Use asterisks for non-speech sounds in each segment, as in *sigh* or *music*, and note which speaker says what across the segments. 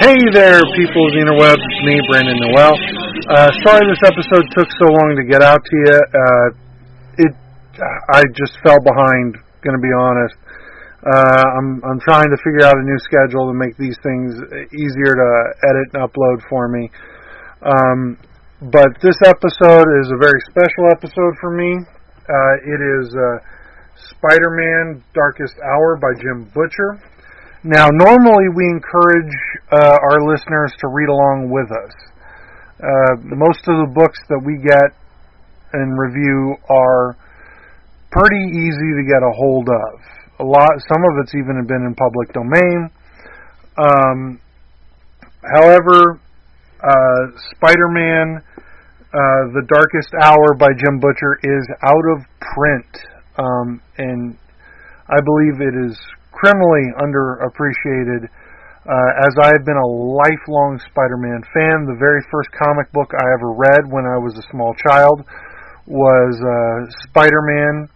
Speaker 1: Hey there, people of the interwebs. It's me, Brandon Noel. Uh, sorry this episode took so long to get out to you. Uh, it, I just fell behind. Going to be honest. Uh, I'm I'm trying to figure out a new schedule to make these things easier to edit and upload for me. Um, but this episode is a very special episode for me. Uh, it is uh, Spider-Man: Darkest Hour by Jim Butcher. Now, normally we encourage uh, our listeners to read along with us. Uh, most of the books that we get and review are pretty easy to get a hold of. A lot, some of it's even been in public domain. Um, however, uh, Spider-Man: uh, The Darkest Hour by Jim Butcher is out of print, um, and I believe it is criminally underappreciated. Uh, as I have been a lifelong Spider-Man fan, the very first comic book I ever read when I was a small child was uh, Spider-Man.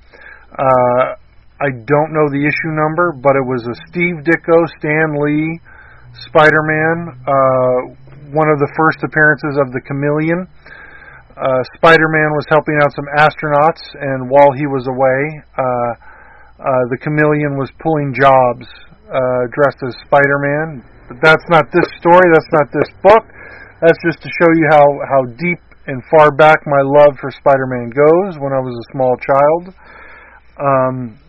Speaker 1: Uh, I don't know the issue number, but it was a Steve Ditko, Stan Lee Spider-Man, uh, one of the first appearances of the Chameleon. Uh, Spider-Man was helping out some astronauts, and while he was away, uh, uh, the Chameleon was pulling jobs uh, dressed as Spider-Man. But that's not this story. That's not this book. That's just to show you how how deep and far back my love for Spider-Man goes. When I was a small child, um,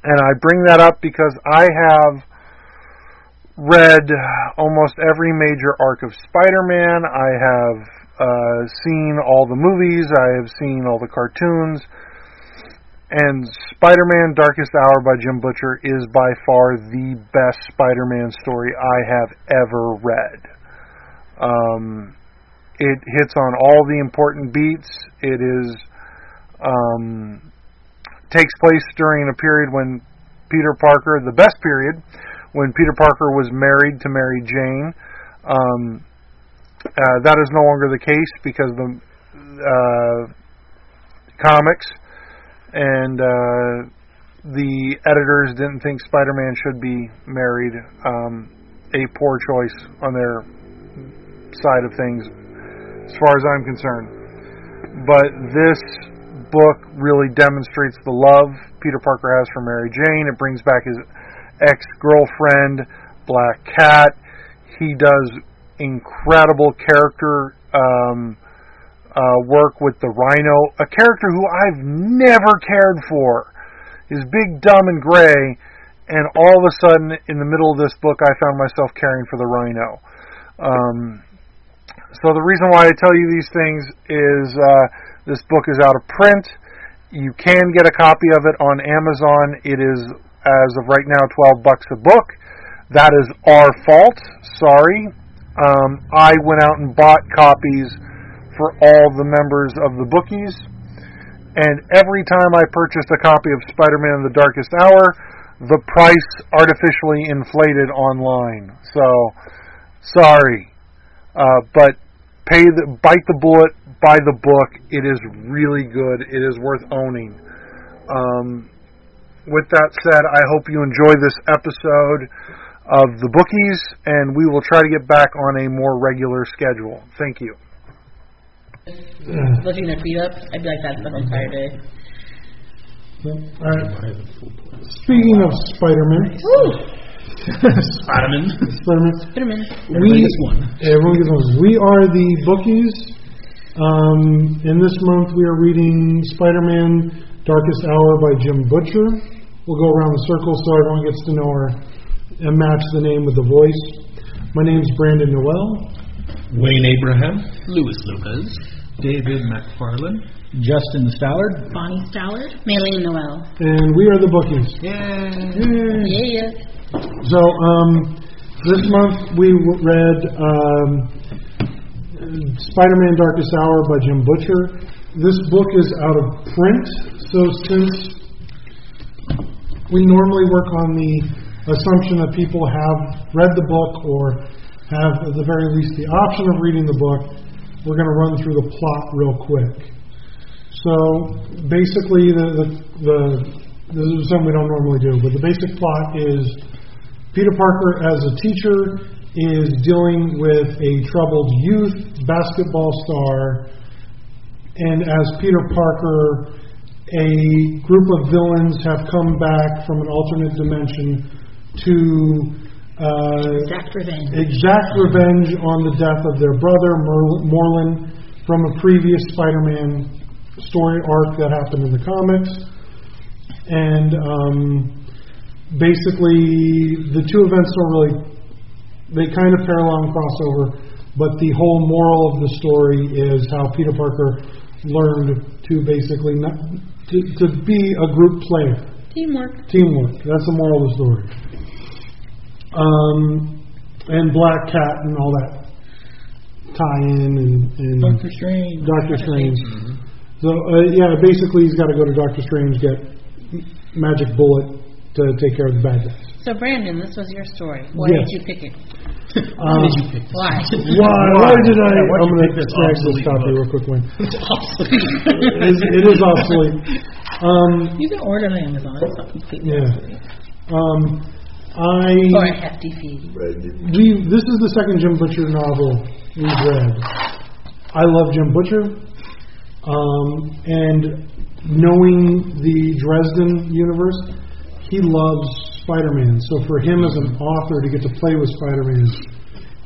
Speaker 1: and I bring that up because I have read almost every major arc of Spider-Man. I have uh, seen all the movies. I have seen all the cartoons. And Spider-Man: Darkest Hour by Jim Butcher is by far the best Spider-Man story I have ever read. Um, it hits on all the important beats. It is um, takes place during a period when Peter Parker, the best period, when Peter Parker was married to Mary Jane. Um, uh, that is no longer the case because the uh, comics and uh, the editors didn't think Spider-Man should be married. Um, a poor choice on their side of things, as far as I'm concerned. But this book really demonstrates the love Peter Parker has for Mary Jane. It brings back his ex-girlfriend, Black Cat. He does incredible character um, uh, work with the Rhino, a character who I've never cared for. Is big, dumb, and gray, and all of a sudden, in the middle of this book, I found myself caring for the Rhino. Um, so the reason why I tell you these things is uh, this book is out of print. You can get a copy of it on Amazon. It is, as of right now, 12 bucks a book. That is our fault. Sorry. Um, I went out and bought copies for all the members of the bookies. And every time I purchased a copy of Spider-Man: The Darkest Hour, the price artificially inflated online. So, sorry, uh, but pay the bite the bullet, buy the book. It is really good. It is worth owning. Um, with that said, I hope you enjoy this episode of the bookies, and we will try to get back on a more regular schedule. Thank you.
Speaker 2: Lifting their feet up. I'd be like that the whole entire day.
Speaker 3: All right. Speaking of Spider-Man,
Speaker 4: Spider-Man.
Speaker 3: Spider-Man,
Speaker 2: Spiderman.
Speaker 3: we
Speaker 4: gets one.
Speaker 3: everyone gets one. We are the bookies. Um, in this month, we are reading Spider-Man: Darkest Hour by Jim Butcher. We'll go around the circle so everyone gets to know our and match the name with the voice. My name's Brandon Noel.
Speaker 4: Wayne Abraham. Louis Lucas. David McFarland.
Speaker 5: Justin Stallard.
Speaker 2: Bonnie Stallard. Maylene Noel.
Speaker 3: and we are the bookies.
Speaker 2: Yeah, yeah.
Speaker 3: So, um, this month we w- read um, Spider-Man: Darkest Hour by Jim Butcher. This book is out of print, so since we normally work on the assumption that people have read the book or have, at the very least, the option of reading the book, we're going to run through the plot real quick.
Speaker 1: So basically, the, the, the this is something we don't normally do, but the basic plot is Peter Parker, as a teacher, is dealing with a troubled youth basketball star, and as Peter Parker, a group of villains have come back from an alternate dimension to uh,
Speaker 6: Exact revenge.
Speaker 1: exact revenge on the death of their brother, Mer- Morlun, from a previous Spider Man story arc that happened in the comics. And um, basically, the two events don't really, they kind of parallel and cross over, but the whole moral of the story is how Peter Parker learned to basically not, to, to be a group player.
Speaker 6: Teamwork.
Speaker 1: Teamwork. That's the moral of the story. Um, and Black Cat and all that tie-in and, and
Speaker 5: Doctor Strange.
Speaker 1: Doctor Strange. So uh, yeah, basically he's got to go to Doctor Strange get magic bullet to take care of the bad guys.
Speaker 6: So Brandon, this was your story. Why
Speaker 1: Yes.
Speaker 6: did you pick it?
Speaker 1: Um,
Speaker 6: Why?
Speaker 1: why, why did I?
Speaker 7: why'd
Speaker 1: I'm going
Speaker 7: pick
Speaker 1: to
Speaker 7: this
Speaker 1: snag this
Speaker 7: obsolete
Speaker 1: copy
Speaker 7: book?
Speaker 1: real quick. One. *laughs* it, is, it is obsolete. Um,
Speaker 6: you can order it on Amazon. It's not completely
Speaker 1: Yeah.
Speaker 6: obsolete.
Speaker 1: um, I
Speaker 6: Or a hefty fee.
Speaker 1: we this is the second Jim Butcher novel we've read. I love Jim Butcher, um, and knowing the Dresden universe, he loves Spider-Man. So for him as an author to get to play with Spider-Man,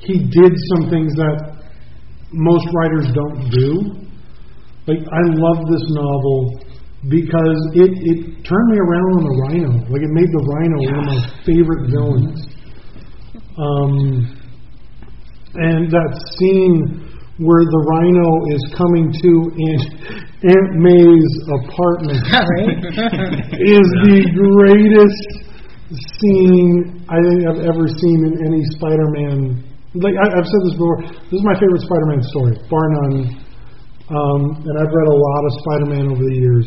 Speaker 1: he did some things that most writers don't do. Like I love this novel because it, it turned me around on the Rhino. Like it made the Rhino one of my favorite villains. Um, and that scene where the Rhino is coming to Aunt, Aunt May's apartment *laughs* *laughs* is the greatest scene I think I've ever seen in any Spider-Man. Like I, I've said this before, this is my favorite Spider-Man story, bar none. Um, and I've read a lot of Spider-Man over the years.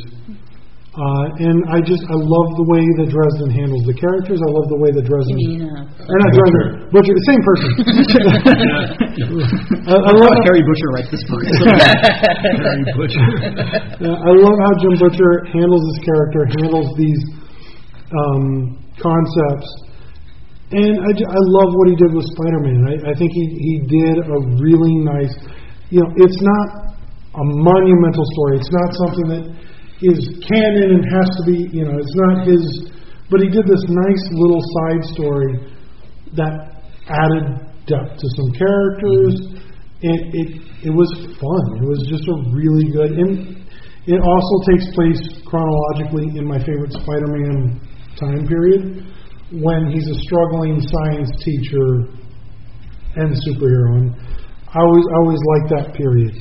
Speaker 1: Uh, and I just I love the way that Dresden handles the characters. I love the way that Dresden.
Speaker 6: You mean, uh,
Speaker 1: Or not Dresden, Butcher, the same person. *laughs* I, I love how,
Speaker 5: Harry Butcher writes this book. *laughs*
Speaker 7: Harry Butcher.
Speaker 1: Yeah, I love how Jim Butcher handles this character, handles these um, concepts, and I, ju- I love what he did with Spider-Man. I, I think he he did a really nice. You know, it's not a monumental story. It's not something that is canon and has to be. You know, it's not his. But he did this nice little side story that added depth to some characters. Mm-hmm. It, it it was fun. It was just a really good, and it also takes place chronologically in my favorite Spider-Man time period when he's a struggling science teacher and superhero. And I always I always like that period.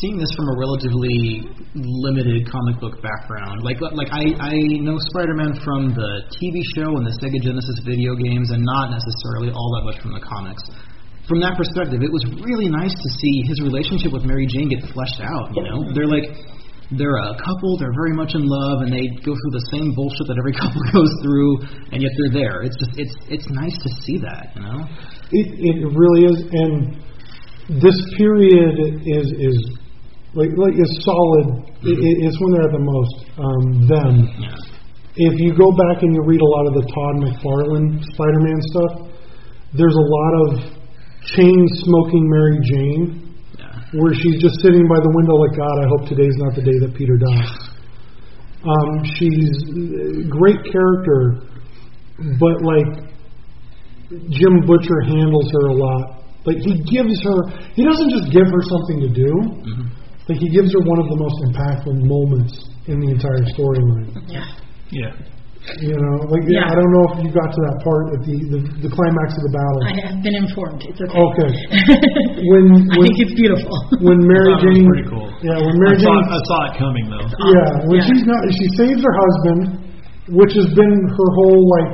Speaker 4: Seeing this from a relatively limited comic book background, like like I I know Spider-Man from the TV show and the Sega Genesis video games, and not necessarily all that much from the comics. From that perspective, it was really nice to see his relationship with Mary Jane get fleshed out. You know, they're like they're a couple, they're very much in love, and they go through the same bullshit that every *laughs* couple goes through, and yet they're there. It's just it's it's nice to see that. You know.
Speaker 1: It it really is, and this period is is like like is solid. It, it- it's when they're at the most. Um, them.
Speaker 4: Yeah.
Speaker 1: If you go back and you read a lot of the Todd McFarlane Spider-Man stuff, there's a lot of chain smoking Mary Jane
Speaker 4: Yeah.
Speaker 1: where she's just sitting by the window like God. I hope today's not the day that Peter dies. Um, she's great character, but like Jim Butcher handles her a lot. Like he gives her, he doesn't just give her something to do. Like he gives her one of the most impactful moments in the entire storyline.
Speaker 6: yeah.
Speaker 7: Yeah.
Speaker 1: You know, like
Speaker 6: Yeah.
Speaker 1: I don't know if you got to that part at the the, the climax of the battle.
Speaker 6: I have been informed. It's okay.
Speaker 1: Okay. *laughs* When
Speaker 6: I think it's beautiful.
Speaker 1: when Mary
Speaker 7: Thought it was
Speaker 1: Jane,
Speaker 7: pretty cool.
Speaker 1: yeah, when
Speaker 7: I
Speaker 1: Mary
Speaker 7: saw,
Speaker 1: Jane,
Speaker 7: I saw it coming though.
Speaker 1: yeah, when
Speaker 6: Yeah.
Speaker 1: she's not, she saves her husband, which has been her whole like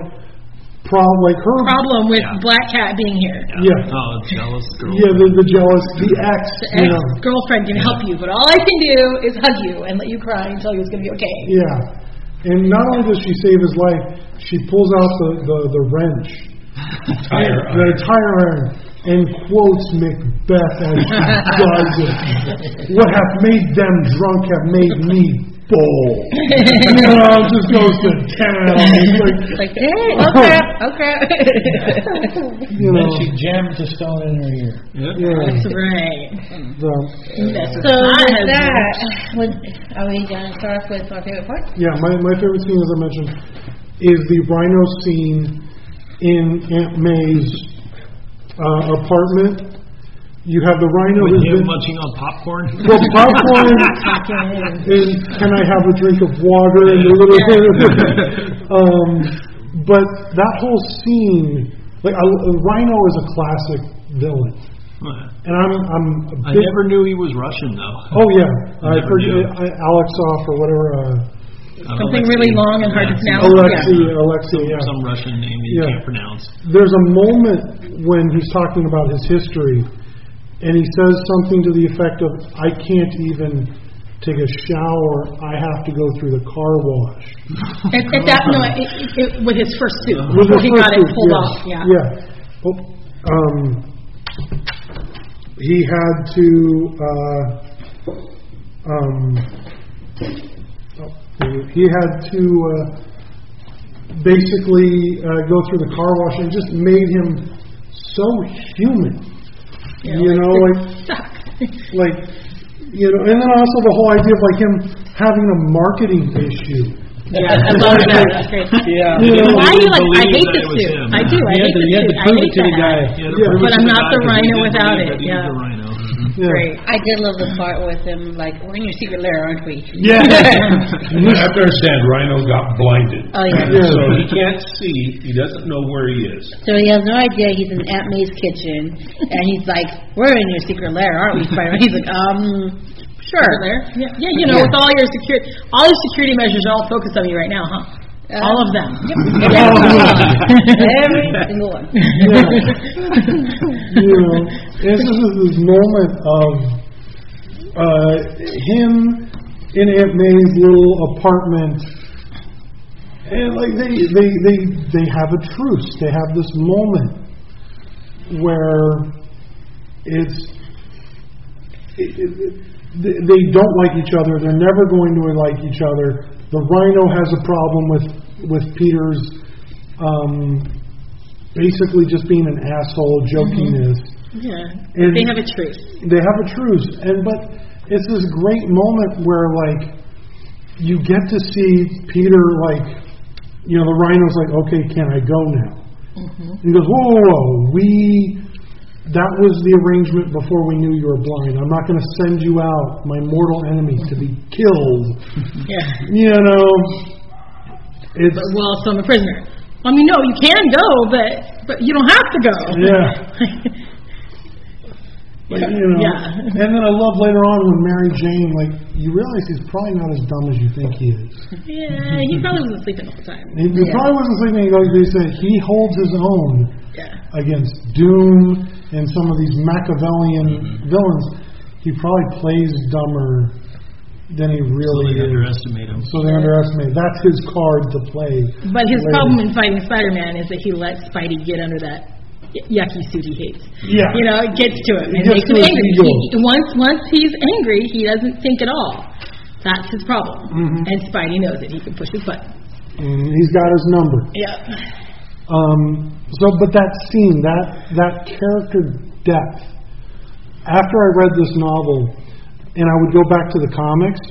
Speaker 1: problem, like her
Speaker 6: Problem with
Speaker 7: Yeah.
Speaker 6: Black Cat being here.
Speaker 1: Yeah.
Speaker 7: Oh, jealous girl.
Speaker 1: Yeah, the, the jealous, the ex,
Speaker 6: The
Speaker 1: you know.
Speaker 6: ex girlfriend can help you, but all I can do is hug you and let you cry and tell you it's going to be okay.
Speaker 1: Yeah. And not only does she save his life, she pulls out the, the, the wrench.
Speaker 7: Tire
Speaker 1: The tire iron. and quotes Macbeth as she *laughs* does it. What hath made them drunk have made me bold. you know, just goes to town. It's *laughs* like,
Speaker 6: Like, hey, okay, okay.
Speaker 1: you know,
Speaker 5: She jams the stone in her ear.
Speaker 1: yeah.
Speaker 6: That's right.
Speaker 1: The,
Speaker 6: That's
Speaker 2: So with that, would, are we going to start off with our favorite part?
Speaker 1: yeah, my, my favorite scene, as I mentioned, is the rhino scene in Aunt May's uh, apartment. You have the rhino
Speaker 7: With
Speaker 1: who's
Speaker 7: him
Speaker 1: been
Speaker 7: munching on popcorn. *laughs*
Speaker 1: well, popcorn *laughs* and can I have a drink of water and a little *laughs* um, but that whole scene, like a, a rhino is a classic villain, and I'm I'm a
Speaker 7: I
Speaker 1: big,
Speaker 7: never knew he was Russian though.
Speaker 1: oh yeah, I
Speaker 7: never
Speaker 1: forget
Speaker 7: knew.
Speaker 1: I, Alexov or whatever. Uh,
Speaker 6: Something really long and hard to pronounce.
Speaker 1: Alexei, Alexei, yeah.
Speaker 7: Some Russian name you
Speaker 1: Yeah.
Speaker 7: can't pronounce.
Speaker 1: There's a moment when he's talking about his history, and he says something to the effect of, "I can't even take a shower. I have to go through the car wash."
Speaker 6: At, at that, no, it, it, it, with his first suit,
Speaker 1: With
Speaker 6: he
Speaker 1: first
Speaker 6: got it pulled
Speaker 1: yeah.
Speaker 6: off. Yeah.
Speaker 1: Yeah. Um, he had to. Uh, um, oh, he had to uh, basically uh, go through the car wash and just made him so human.
Speaker 6: Yeah,
Speaker 1: you know, like
Speaker 6: Suck. *laughs*
Speaker 1: like you know, and then also the whole idea of like him having a marketing issue.
Speaker 6: Yeah, I love that. That's great.
Speaker 5: Yeah.
Speaker 1: You know,
Speaker 6: Why are you like, I hate
Speaker 7: that
Speaker 6: this
Speaker 7: it
Speaker 6: suit.
Speaker 7: him.
Speaker 6: I do. I
Speaker 5: You had
Speaker 6: hate
Speaker 5: to,
Speaker 6: this
Speaker 5: you had
Speaker 6: suit. I hate
Speaker 5: the
Speaker 6: that.
Speaker 5: guy.
Speaker 7: Yeah, to
Speaker 1: Yeah.
Speaker 7: prove
Speaker 6: But I'm not
Speaker 7: guy
Speaker 6: the
Speaker 7: 'cause he
Speaker 6: rhino without it,
Speaker 7: that he was
Speaker 6: yeah.
Speaker 7: The rhino.
Speaker 1: Yeah.
Speaker 6: Great.
Speaker 2: I did love the part with him, like, we're in your secret lair, aren't we?
Speaker 1: Yeah.
Speaker 3: You have to understand, Rhino got blinded.
Speaker 2: Oh, yeah.
Speaker 1: Yeah.
Speaker 3: So he can't see, he doesn't know where he is.
Speaker 2: So he has no idea he's in Aunt May's kitchen, and he's like, "We're in your secret lair, aren't we, Spider?" He's like, "Um, sure."
Speaker 6: There. Yeah, yeah, you know,
Speaker 2: Yeah.
Speaker 6: with all your security, all your security measures are all focused on you right now, huh?
Speaker 2: Uh,
Speaker 6: all of them. *laughs*
Speaker 2: Every single one.
Speaker 1: you know, this is this moment of uh, him in Aunt May's little apartment, and like they they they they have a truce. They have this moment where it's it, it, they they don't like each other. They're never going to like each other. The Rhino has a problem with with Peter's um, basically just being an asshole, jokiness.
Speaker 6: Yeah.
Speaker 1: And-
Speaker 6: they have a truce.
Speaker 1: They have a truce, and but it's this great moment where like you get to see Peter like you know the Rhino's like, okay, can I go now? He goes, whoa, whoa, whoa, we. That was the arrangement before we knew you were blind. I'm not going to send you out, my mortal enemy, to be killed.
Speaker 6: Yeah.
Speaker 1: You know, it's
Speaker 6: Well, so I'm a prisoner. I mean, no, you can go, but but you don't have to go.
Speaker 1: yeah. *laughs* But, you know,
Speaker 6: Yeah.
Speaker 1: and then I love later on when Mary Jane, like, you realize he's probably not as dumb as you think he is.
Speaker 6: yeah, he probably wasn't sleeping all the time.
Speaker 1: He, he probably wasn't sleeping. Like they said, he holds his own
Speaker 6: Yeah.
Speaker 1: against Doom and some of these Machiavellian villains. He probably plays dumber than he really is.
Speaker 7: they underestimate him.
Speaker 1: So they underestimate. That's his card to play.
Speaker 6: But his
Speaker 1: later.
Speaker 6: problem in fighting Spider-Man is that he lets Spidey get under that y- yucky suit he hates.
Speaker 1: Yeah.
Speaker 6: You know, it gets to him and makes him angry. He, once once he's angry, he doesn't think at all. That's his problem.
Speaker 1: Mhm.
Speaker 6: And Spidey knows it. He can push his button.
Speaker 1: And he's got his number.
Speaker 6: Yeah.
Speaker 1: Um, so, but that scene, that that character depth. After I read this novel, and I would go back to the comics,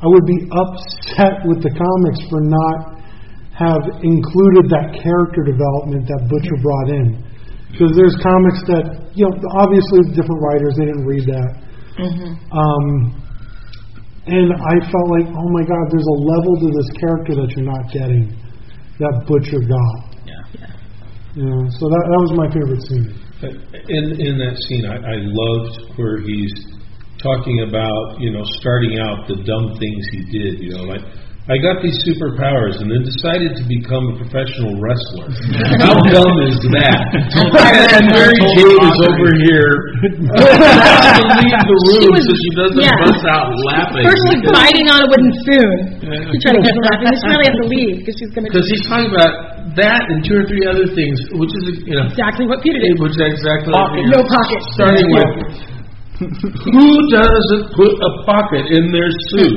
Speaker 1: I would be upset with the comics for not have included that character development that Butcher brought in. Because there's comics that, you know, obviously different writers they didn't read that. Um, and I felt like, oh my God, there's a level to this character that you're not getting, that Butcher got.
Speaker 4: Yeah.
Speaker 1: You know, so that that was my favorite scene.
Speaker 3: In in that scene, I, I loved where he's talking about you know starting out the dumb things he did. You know, like I got these superpowers and then decided to become a professional wrestler. *laughs* How dumb is that? and Mary Jane is over here to leave the
Speaker 6: She
Speaker 3: room
Speaker 6: was-
Speaker 3: so she doesn't
Speaker 6: yeah.
Speaker 3: bust out laughing.
Speaker 6: First she's biting on a wooden spoon to try to get her laughing. Then she really has to leave because she's going to.
Speaker 3: Because he's talking about that and two or three other things, which is you know,
Speaker 6: Exactly what Peter did.
Speaker 3: which is exactly
Speaker 6: Pocket.
Speaker 3: you
Speaker 6: No pocket.
Speaker 3: Starting with *laughs* who doesn't put a pocket in their suit? *laughs*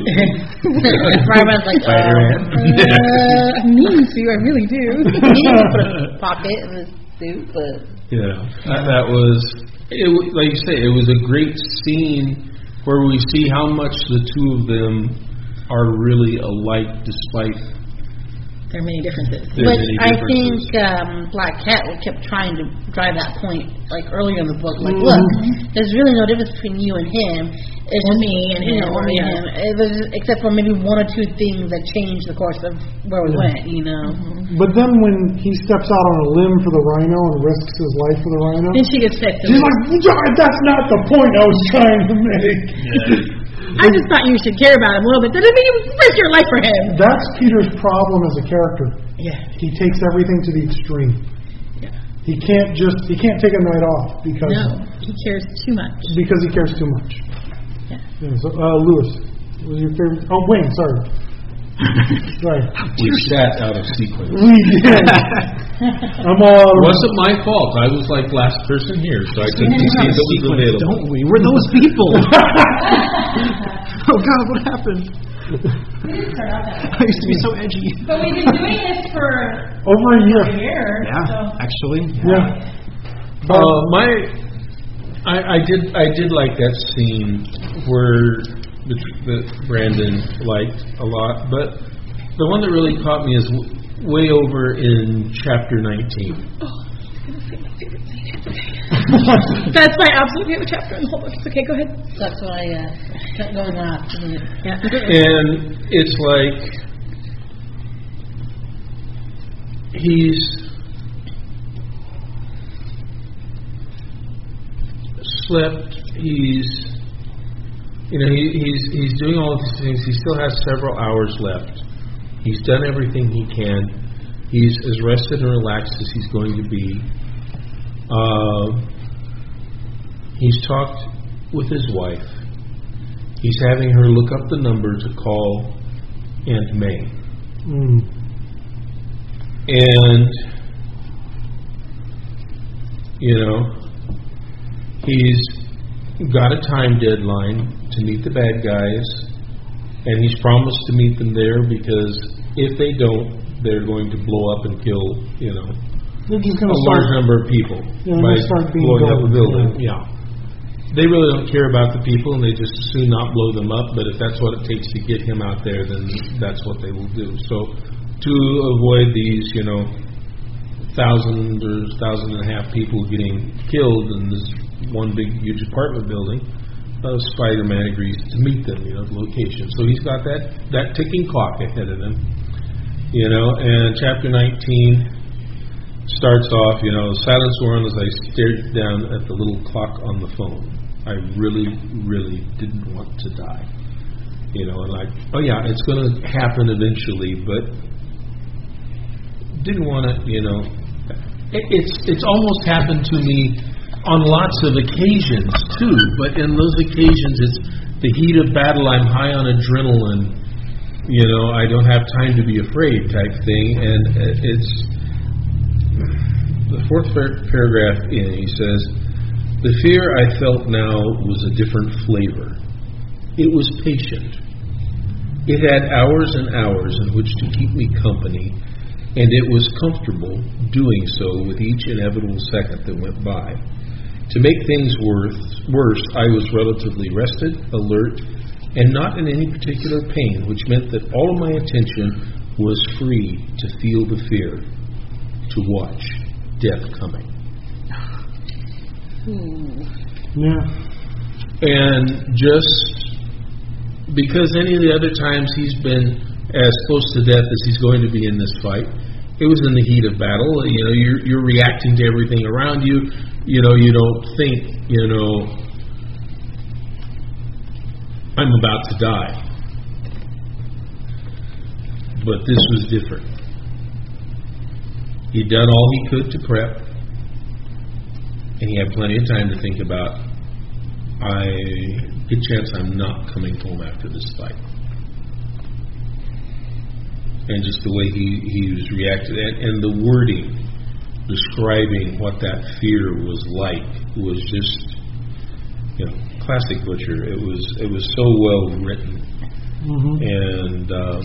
Speaker 2: Spider-Man's like,
Speaker 3: Spider-Man.
Speaker 6: Uh, *laughs* mean to, I really do.
Speaker 2: he didn't put a pocket in his suit, but
Speaker 3: Yeah, that, that was it. Like you say, it was a great scene where we see how much the two of them are really alike, despite
Speaker 6: There are many differences.
Speaker 3: their
Speaker 2: But
Speaker 3: many
Speaker 2: I think um, Black Cat kept trying to drive that point, like earlier in the book. Like,
Speaker 6: Mhm.
Speaker 2: look, there's really no difference between you and him. It's
Speaker 6: Or
Speaker 2: just
Speaker 6: me and him,
Speaker 2: know,
Speaker 6: or
Speaker 2: or me
Speaker 6: yeah.
Speaker 2: and him. It was, except for maybe one or two things that changed the course of where we went. You know.
Speaker 1: But then when he steps out on a limb for the rhino and risks his life for the rhino,
Speaker 6: Then she gets pissed.
Speaker 1: she's like, "That's not the point I was trying to make."
Speaker 6: I just thought you should care about him a little bit. That doesn't mean you risk your life for him.
Speaker 1: That's Peter's problem as a character.
Speaker 6: Yeah.
Speaker 1: He takes everything to the extreme.
Speaker 6: Yeah.
Speaker 1: He can't just he can't take a night off because
Speaker 6: No, he cares too much.
Speaker 1: because he cares too much.
Speaker 6: Yeah.
Speaker 1: Yeah, so, uh, Lewis, was your favorite? Oh, Wayne, sorry. Sorry.
Speaker 3: we sat out of sequence.
Speaker 1: We did. *laughs* I'm all
Speaker 3: It wasn't my fault. I was like last person here, so I took to see if it was available.
Speaker 4: Don't we? We're those people. *laughs* *laughs* oh God, what happened? I used to be so edgy.
Speaker 6: But we've been doing this for
Speaker 1: over a year.
Speaker 6: a year.
Speaker 4: Yeah, actually.
Speaker 1: Yeah.
Speaker 3: Uh, my, I, I did, I did like that scene where the, that Brandon liked a lot, but the one that really caught me is w- way over in chapter 19.
Speaker 6: That's my absolute favorite chapter in the whole book. It's okay, go ahead.
Speaker 2: That's why uh, kept going on.
Speaker 6: Yeah.
Speaker 3: And it's like he's slept. He's you know he, he's he's doing all of these things. He still has several hours left. He's done everything he can. He's as rested and relaxed as he's going to be. Uh, he's talked with his wife. He's having her look up the number to call Aunt May.
Speaker 1: Mm.
Speaker 3: And, you know, he's got a time deadline to meet the bad guys, and he's promised to meet them there because if they don't, they're going to blow up and kill, you know,
Speaker 1: They're just
Speaker 3: a large number of people
Speaker 1: Yeah,
Speaker 3: by blowing up a building. Yeah. They really don't care about the people, and they just soon not blow them up. But if that's what it takes to get him out there, then that's what they will do. So, to avoid these, you know, thousand or thousand and a half people getting killed in this one big huge apartment building, uh, Spider-Man agrees to meet them, you know, the location. So he's got that that ticking clock ahead of him, you know. And chapter 19 starts off, you know, silence wore as I stared down at the little clock on the phone. I really, really didn't want to die. You know, and like, oh yeah, it's going to happen eventually, but didn't want to, you know. It, it's it's almost happened to me on lots of occasions too, but in those occasions, it's the heat of battle. I'm high on adrenaline. You know, I don't have time to be afraid, type thing, and it's the fourth paragraph in, he says, The fear I felt now was a different flavor. It was patient. It had hours and hours in which to keep me company, and it was comfortable doing so with each inevitable second that went by. To make things worse, worse, I was relatively rested, alert, and not in any particular pain, which meant that all of my attention was free to feel the fear, to watch death coming. Hmm.
Speaker 1: Yeah.
Speaker 3: And just because any of the other times he's been as close to death as he's going to be in this fight, it was in the heat of battle. You know, you're you're reacting to everything around you. You know, you don't think, you know, I'm about to die. But this was different. He'd done all he could to prep, and he had plenty of time to think about I good chance I'm not coming home after this fight. And just the way he he was reacted, and, and the wording describing what that fear was like was just you know classic Butcher. It was it was so well written,
Speaker 1: Mm-hmm.
Speaker 3: and uh,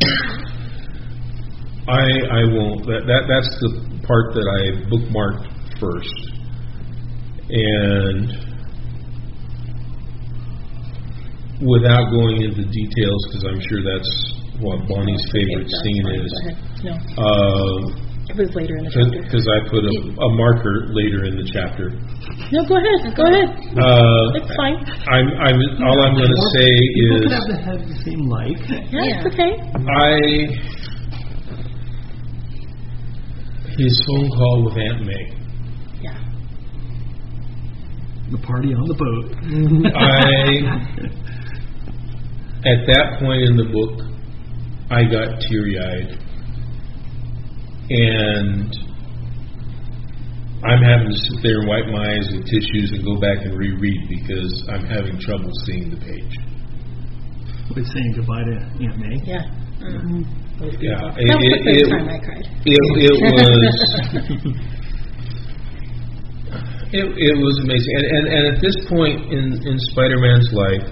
Speaker 3: *coughs* I I won't that that that's the part that I bookmarked first, and without going into details because I'm sure that's what Bonnie's favorite
Speaker 6: That's
Speaker 3: scene
Speaker 6: fine.
Speaker 3: is.
Speaker 6: Go ahead. No,
Speaker 3: Uh,
Speaker 6: it was later in the chapter.
Speaker 3: because I put a, a marker later in the chapter.
Speaker 6: No, go ahead. Go ahead.
Speaker 3: Uh,
Speaker 6: It's fine.
Speaker 3: I'm, I'm, all I'm going to say
Speaker 7: People
Speaker 3: is
Speaker 7: could have the head the same like.
Speaker 6: Yeah, it's okay.
Speaker 3: I his phone call with Aunt May.
Speaker 6: Yeah.
Speaker 7: The party on the boat.
Speaker 3: I *laughs* at that point in the book, I got teary eyed, and I'm having to sit there and wipe my eyes with tissues and go back and reread because I'm having trouble seeing the page.
Speaker 7: With saying goodbye to Aunt May.
Speaker 6: Yeah. Mm.
Speaker 3: Yeah,
Speaker 6: That was the
Speaker 3: it,
Speaker 6: first
Speaker 3: it,
Speaker 6: time I cried.
Speaker 3: it, it *laughs* was *laughs* it, it was amazing and, and and at this point in in spider-man's life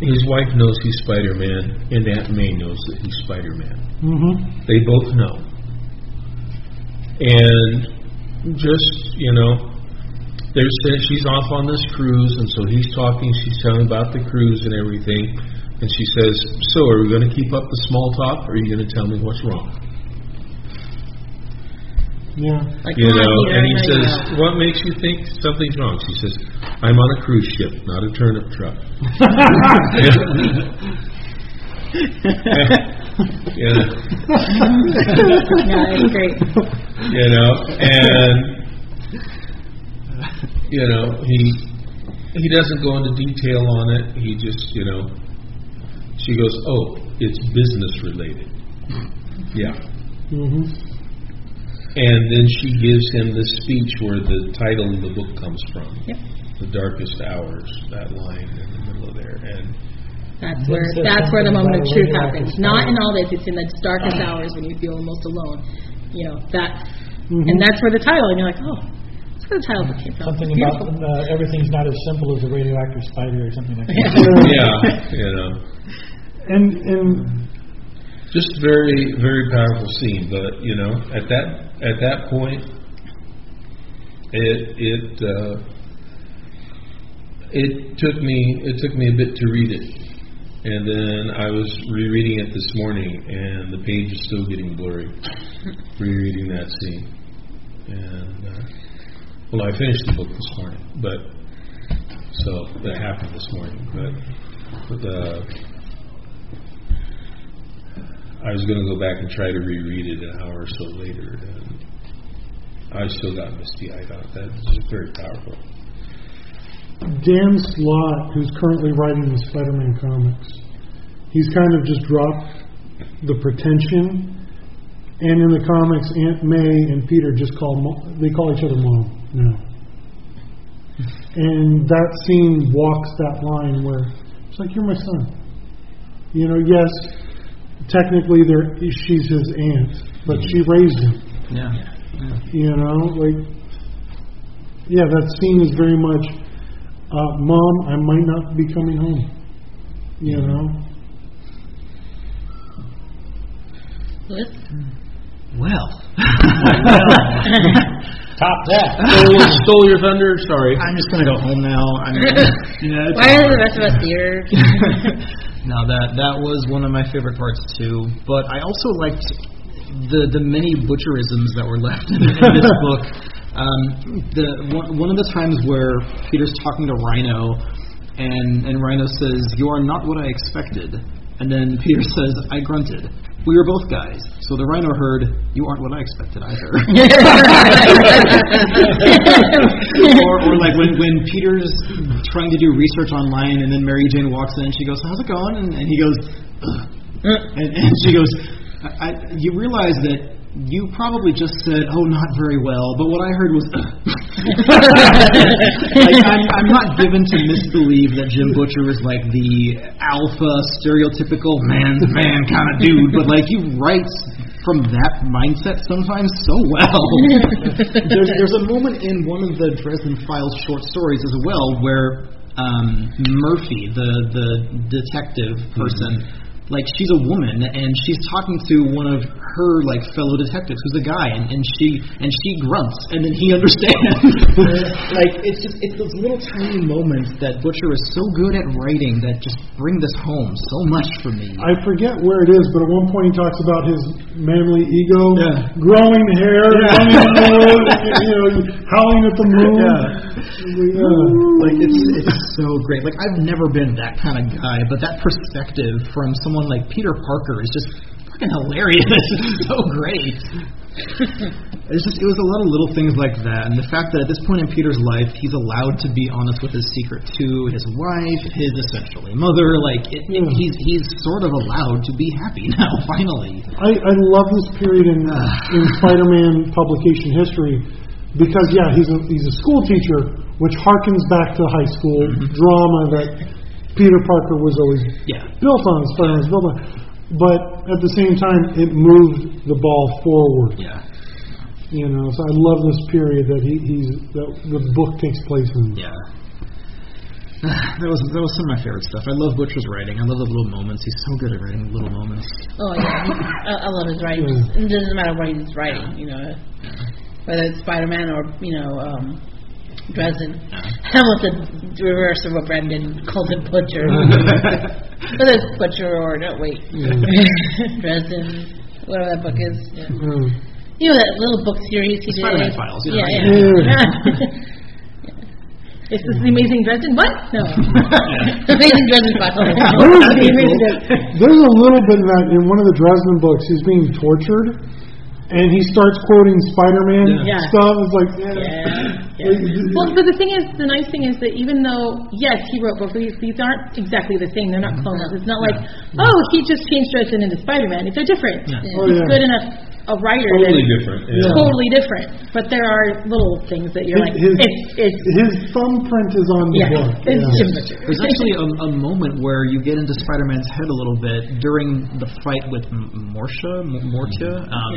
Speaker 3: his wife knows he's spider-man and aunt may knows that he's spider-man.
Speaker 1: Mm-hmm.
Speaker 3: they both know. And just you know they're she's off on this cruise and so he's talking she's telling about the cruise and everything and she says so are we going to keep up the small talk or are you going to tell me what's wrong
Speaker 1: Yeah.
Speaker 6: Like,
Speaker 3: you know,
Speaker 6: Peter,
Speaker 3: and he
Speaker 6: I
Speaker 3: says,
Speaker 6: you
Speaker 3: "What makes you think something's wrong?" She says, "I'm on a cruise ship, not a turnip truck." *laughs* yeah,
Speaker 6: No, it's great.
Speaker 3: you know, and you know, he he doesn't go into detail on it. He just, you know, she goes, "Oh, it's business related." Yeah.
Speaker 1: Mm-hmm.
Speaker 3: And then she gives him this speech where the title of the book comes from.
Speaker 6: Yep.
Speaker 3: The darkest hours, that line in the middle of there. And
Speaker 6: That's where that's where the moment of truth happens. Not in all this. It's in the darkest hours when you feel most alone. You know that,
Speaker 1: Mhm.
Speaker 6: and that's where the title. And you're like, oh, that's where the title book came from.
Speaker 5: Something
Speaker 6: It's
Speaker 5: about
Speaker 6: beautiful.
Speaker 5: uh, everything's not as simple as a radioactive spider or something like that. *laughs*
Speaker 3: yeah, you know, *laughs*
Speaker 1: And and
Speaker 3: just very, very powerful scene. But you know, at that at that point, it it uh, it took me it took me a bit to read it, and then I was rereading it this morning, and the page is still getting blurry. *laughs* rereading that scene, and uh, well, I finished the book this morning, but so that happened this morning, but. but uh, I was going to go back and try to reread it an hour or so later, and I still got misty eyed on it. That's very powerful.
Speaker 1: Dan Slott, who's currently writing the Spider-Man comics, he's kind of just dropped the pretension. And in the comics, Aunt May and Peter just call mo- they call each other mom now. And that scene walks that line where it's like you're my son. You know, yes, technically there she's his aunt, but she raised him.
Speaker 4: Yeah.
Speaker 1: You know, like, yeah, that scene is very much, uh, Mom, I might not be coming home. You know?
Speaker 4: Well. *laughs*
Speaker 5: Top that.
Speaker 3: stole, stole your thunder. Sorry.
Speaker 4: I'm just gonna go home now. I mean, *laughs*
Speaker 7: Yeah, it's
Speaker 6: Why are the rest of us here? *laughs*
Speaker 4: no, that that was one of my favorite parts too. But I also liked the the many butcherisms that were left in, *laughs* in this book. Um, the one, one of the times where Peter's talking to Rhino, and and Rhino says, "You are not what I expected," and then Peter says, "I grunted." We were both guys, so the Rhino heard, "You aren't what I expected either." *laughs* or, or like when, when Peter's trying to do research online, and then Mary Jane walks in, and she goes, "How's it going?" And, and he goes, and, and she goes, I, I, "You realize that you probably just said, "Oh, not very well," but what I heard was, *laughs* like, I'm, I'm not given to misbelieve that Jim Butcher is like the alpha, stereotypical man's man kind of dude, but like he writes from that mindset sometimes so well. *laughs* there's, there's a moment in one of the Dresden Files short stories as well where um, Murphy, the the detective person, like she's a woman and she's talking to one of her like fellow detectives who's a guy and, and she and she grunts and then he *laughs* understands. *laughs* like it's just it's those little tiny moments that Butcher is so good at writing that just bring this home so much for me.
Speaker 1: I forget where it is, but at one point he talks about his manly ego,
Speaker 4: Yeah.
Speaker 1: growing hair, running *laughs* nose, you know, howling at the moon.
Speaker 4: Yeah.
Speaker 1: Yeah.
Speaker 4: like it's it's so great. Like I've never been that kind of guy, but that perspective from someone like Peter Parker is just fucking hilarious. *laughs* It's so great. *laughs* It's just it was a lot of little things like that, and the fact that at this point in Peter's life, he's allowed to be honest with his secret to his wife, his essentially mother. Like it, it, he's he's sort of allowed to be happy *laughs* now. Finally,
Speaker 1: I, I love this period in uh, *sighs* in Spider-Man publication history because yeah, he's a he's a school teacher, which harkens back to high school mm-hmm. drama that Peter Parker was always
Speaker 4: yeah.
Speaker 1: built on. Spider-Man built on, but at the same time, it moved the ball forward.
Speaker 4: Yeah.
Speaker 1: You know, so I love this period that he, he's that the book takes place in.
Speaker 4: Yeah. *sighs* That was that was some of my favorite stuff. I love Butcher's writing. I love the little moments. He's so good at writing little moments.
Speaker 2: Oh yeah, I, I love his writing. It doesn't matter what he's writing, you know, whether it's Spider-Man or you know um, Dresden. I almost said the reverse of what Brendan called it Butcher. *laughs* whether it's Butcher or no, wait, *laughs* Dresden, whatever that book is. Yeah.
Speaker 1: Mm.
Speaker 2: You know that little book series he did.
Speaker 4: Spider-Man Files,
Speaker 2: Yeah,
Speaker 4: yeah.
Speaker 2: yeah. *laughs*
Speaker 6: Is this the Amazing Dresden? What? No.
Speaker 2: Amazing Dresden Files.
Speaker 6: The Amazing Dresden.
Speaker 1: There's a little bit of that in one of the Dresden books. He's being tortured, and he starts quoting Spider-Man
Speaker 6: Yeah.
Speaker 1: stuff. It's like, yeah.
Speaker 6: Yeah.
Speaker 1: Like,
Speaker 6: Well, but the thing is, the nice thing is that even though, yes, he wrote both of these, these aren't exactly the same. They're not clones. It's not like, oh, he just changed Dresden into Spider-Man. They're different.
Speaker 1: Oh,
Speaker 6: He's
Speaker 1: yeah.
Speaker 6: good enough a writer
Speaker 3: Totally
Speaker 6: that
Speaker 3: different. Yeah.
Speaker 6: totally different. But there are little things that you're like,
Speaker 1: his,
Speaker 6: it's it's
Speaker 1: his thumbprint is on the
Speaker 6: yeah,
Speaker 1: book.
Speaker 6: it's
Speaker 1: yeah.
Speaker 6: Jim Butcher.
Speaker 4: There's actually a, a moment where you get into Spider-Man's head a little bit during the fight with M- Morsha, M- Mortia. Um,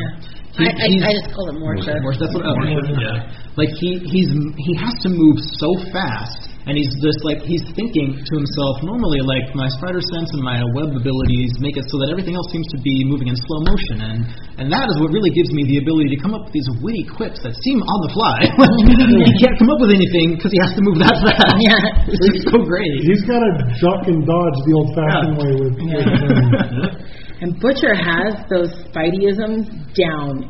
Speaker 2: I, I,
Speaker 4: he's-
Speaker 2: I just call it Morsha.
Speaker 4: Morsha, that's what. Oh, yeah. Like he he's he has to move so fast, and he's just like he's thinking to himself. Normally, like my spider sense and my web abilities make it so that everything else seems to be moving in slow motion, and and that is what really gives me the ability to come up with these witty quips that seem on the fly. *laughs* he can't come up with anything because he has to move that fast. *laughs*
Speaker 2: Yeah. *laughs*
Speaker 4: it's so great.
Speaker 1: He's got to duck and dodge the old-fashioned way with. with um,
Speaker 6: And Butcher has those Spideyisms down.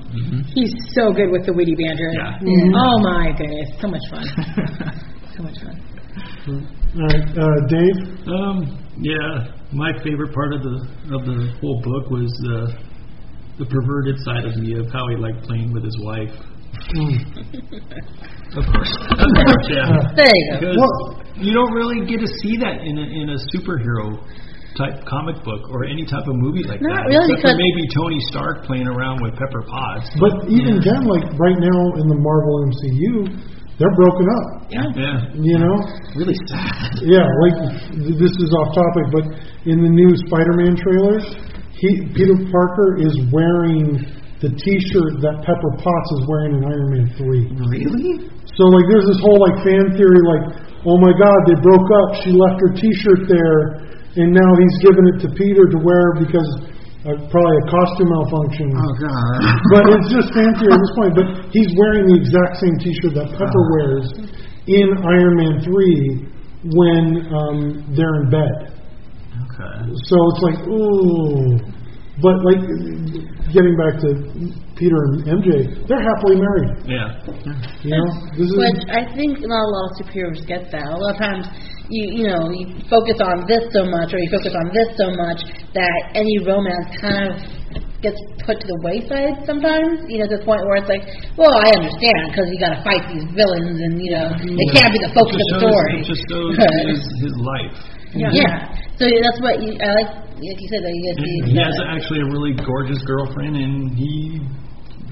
Speaker 6: He's so good with the witty banter.
Speaker 4: Yeah.
Speaker 6: Oh my goodness, so much fun. so much fun.
Speaker 1: All right, uh, Dave.
Speaker 7: Um, yeah, my favorite part of the of the whole book was uh, the perverted side of me of how he liked playing with his wife. *laughs*
Speaker 4: Of course.
Speaker 7: Of *laughs* course, yeah.
Speaker 2: There you go.
Speaker 7: Because you don't really get to see that in a, in a superhero type comic book or any type of movie like
Speaker 2: Not
Speaker 7: that.
Speaker 2: really,
Speaker 7: except for maybe Tony Stark playing around with Pepper Potts.
Speaker 1: But even then, like right now in the Marvel MCU, they're broken up.
Speaker 7: Yeah. yeah.
Speaker 1: You know,
Speaker 4: really sad.
Speaker 1: Yeah, like this is off topic, but in the new Spider-Man trailer, he Peter Parker is wearing the T-shirt that Pepper Potts is wearing in Iron Man Three.
Speaker 4: Really?
Speaker 1: So like, there's this whole like fan theory, like, oh my God, they broke up. She left her T-shirt there, and now he's giving it to Peter to wear because uh, probably a costume malfunction.
Speaker 4: Oh god.
Speaker 1: But it's just fan theory at this point. But he's wearing the exact same T-shirt that Pepper wears in Iron Man three when um, they're in bed.
Speaker 4: Okay.
Speaker 1: So it's like, ooh. But like, getting back to Peter and MJ, they're happily married.
Speaker 7: Yeah.
Speaker 1: You know, this is
Speaker 2: Which I think not a lot of superheroes get that. A lot of times, you you know, you focus on this so much, or you focus on this so much that any romance kind of gets put to the wayside sometimes. You know, to the point where it's like, well, I understand because you got to fight these villains, and you know, it can't be the focus of the
Speaker 7: Just
Speaker 2: story.
Speaker 7: shows, just shows *laughs* his, his life.
Speaker 2: yeah. yeah. So that's what you, I like. Like you said, that you get
Speaker 7: And he has actually a really gorgeous girlfriend, and he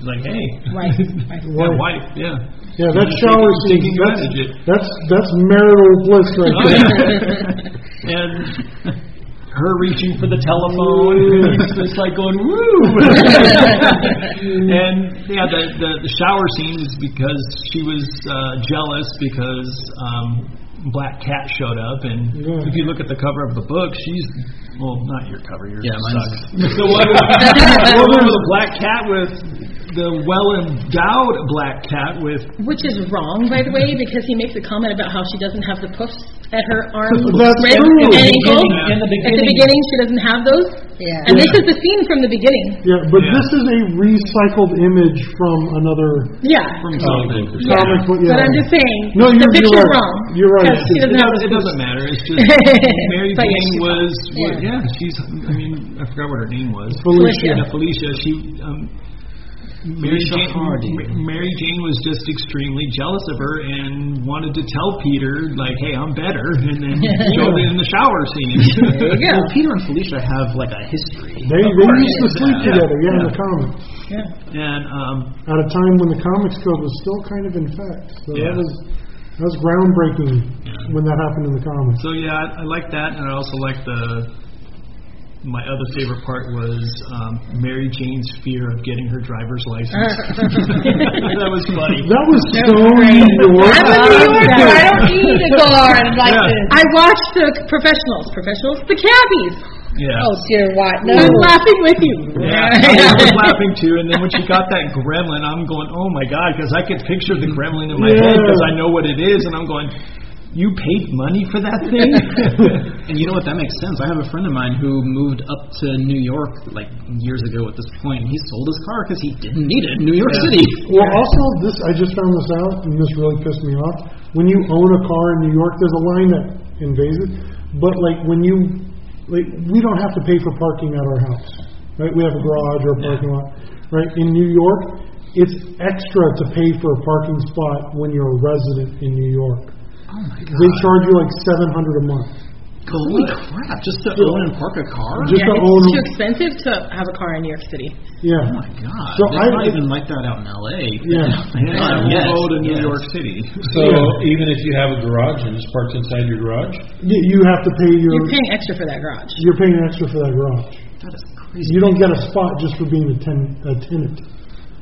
Speaker 7: like, hey,
Speaker 6: Wife, *laughs* wife.
Speaker 7: yeah, wife, yeah.
Speaker 1: Yeah, that shower scene.
Speaker 7: taking
Speaker 1: That's,
Speaker 7: advantage of it.
Speaker 1: that's that's marital bliss right
Speaker 7: Oh,
Speaker 1: there. *laughs*
Speaker 7: and her reaching for the telephone, *laughs* it's just like going woo. *laughs* and yeah, the, the the shower scene is because she was uh, jealous because um, Black Cat showed up, and
Speaker 1: Yeah.
Speaker 7: if you look at the cover of the book, she's well, not your cover, yours
Speaker 4: Yeah, mine's-
Speaker 7: sucks. *laughs* the one, the *laughs* with the black cat with the well endowed black cat with
Speaker 6: Which is wrong, by the way, because he makes a comment about how she doesn't have the puffs at her arms,
Speaker 1: That's
Speaker 6: wrists,
Speaker 1: true.
Speaker 6: and ankles.
Speaker 5: In the
Speaker 6: At the
Speaker 5: beginning,
Speaker 6: beginning, she doesn't have those.
Speaker 2: Yeah.
Speaker 6: And this is the scene from the beginning.
Speaker 1: Yeah, but
Speaker 7: Yeah.
Speaker 1: this is a recycled image from another
Speaker 6: Yeah.
Speaker 7: from something.
Speaker 6: Yeah.
Speaker 1: comic book. Yeah.
Speaker 6: But I'm just saying,
Speaker 1: No,
Speaker 6: the
Speaker 1: you're- you're
Speaker 6: picture's
Speaker 1: right.
Speaker 6: wrong.
Speaker 1: You're right.
Speaker 6: Because she
Speaker 7: It
Speaker 6: doesn't have
Speaker 7: doesn't, it doesn't matter. It's just *laughs* Mary
Speaker 6: But yeah,
Speaker 7: Jane was,
Speaker 6: fine.
Speaker 7: was
Speaker 6: Yeah.
Speaker 7: yeah. She's. I mean, I forgot what her name was.
Speaker 1: Felicia.
Speaker 7: Yeah, Felicia. She. Um, Mary Jane,
Speaker 4: Hardy.
Speaker 7: Mary Jane was just extremely jealous of her and wanted to tell Peter, like, "Hey, I'm better," *laughs* and then showed it in the shower scene. *laughs*
Speaker 6: There you go.
Speaker 4: Well, Peter and Felicia have like a history.
Speaker 1: They, they used to sleep
Speaker 7: Yeah.
Speaker 1: together, yeah, in the comics. Yeah.
Speaker 7: And um,
Speaker 1: At a time when the Comics Code was still kind of in effect. So
Speaker 7: Yeah.
Speaker 1: that was that was groundbreaking when that happened in the comics.
Speaker 7: So yeah, I, I like that, and I also like the. My other favorite part was um, Mary Jane's fear of getting her driver's license. *laughs* that was funny.
Speaker 1: That was so New York.
Speaker 2: I'm a New Yorker. I don't need a car and like
Speaker 7: Yeah.
Speaker 2: this.
Speaker 6: I watched the professionals. Professionals, the cabbies.
Speaker 7: Yeah.
Speaker 2: Oh dear, what? No.
Speaker 6: I was laughing with you.
Speaker 7: Yeah, *laughs* I was laughing too, and then when she got that gremlin, I'm going, "Oh my god!" Because I could picture the gremlin in my head because I know what it is, and I'm going, "You paid money for that thing?" *laughs*
Speaker 4: And you know what? That makes sense. I have a friend of mine who moved up to New York like years ago at this point, and he sold his car because he didn't need it in New York City.
Speaker 1: Well, also, this I just found this out, and this really pissed me off. When you own a car in New York, there's a line that invades it. But like when you, like, we don't have to pay for parking at our house, right? We have a garage or a parking lot, right? In New York, it's extra to pay for a parking spot when you're a resident in New York.
Speaker 4: Oh my god!
Speaker 1: They charge you like seven hundred a month.
Speaker 4: Holy crap! Just to own and park a car?
Speaker 1: Just
Speaker 6: Yeah,
Speaker 1: to
Speaker 6: it's
Speaker 1: own.
Speaker 6: too expensive to have a car in New York City.
Speaker 1: Yeah.
Speaker 4: Oh my god!
Speaker 1: So
Speaker 4: It's
Speaker 1: I-
Speaker 4: not even like that out in L.A.
Speaker 1: Yeah. *laughs*
Speaker 7: Yeah, we'll
Speaker 4: yes,
Speaker 7: go to New
Speaker 4: yes.
Speaker 7: York City.
Speaker 3: So even if you have a garage and it's parked inside your garage,
Speaker 1: You, you have to pay your.
Speaker 6: You're paying extra for that garage.
Speaker 1: You're paying extra for that garage.
Speaker 4: That is crazy.
Speaker 1: You don't get a spot just for being a, ten, a tenant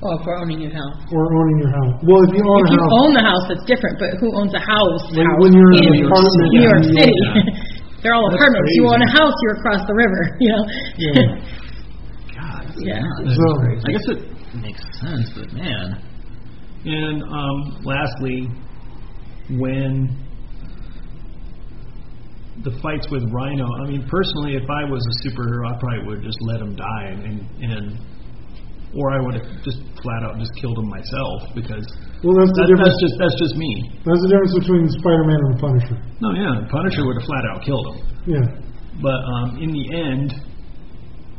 Speaker 2: Oh, for owning your house.
Speaker 1: or owning your house. Well, if you own
Speaker 6: If
Speaker 1: a
Speaker 6: you
Speaker 1: house,
Speaker 6: own the house, that's different. But who owns a house?
Speaker 1: When-
Speaker 6: house
Speaker 1: when you're in
Speaker 6: in
Speaker 1: an apartment
Speaker 6: New York City,
Speaker 1: York, *laughs*
Speaker 6: they're all
Speaker 1: That's
Speaker 6: apartments. You
Speaker 1: crazy.
Speaker 6: own a house, you're across the river. *laughs* You know.
Speaker 1: Yeah. *laughs*
Speaker 4: God, that's
Speaker 6: Yeah.
Speaker 4: nuts.
Speaker 1: So,
Speaker 4: I guess it makes sense, but man,
Speaker 7: And um, lastly, when the fights with Rhino, I mean, personally, if I was a superhero, I probably would just let him die, and and or I would have just flat out just killed him myself because
Speaker 1: well, that's the
Speaker 7: that,
Speaker 1: difference.
Speaker 7: that's just that's just me.
Speaker 1: That's the difference between Spider-Man and the Punisher.
Speaker 7: No, yeah, Punisher would have flat out killed him,
Speaker 1: Yeah.
Speaker 7: but um, in the end.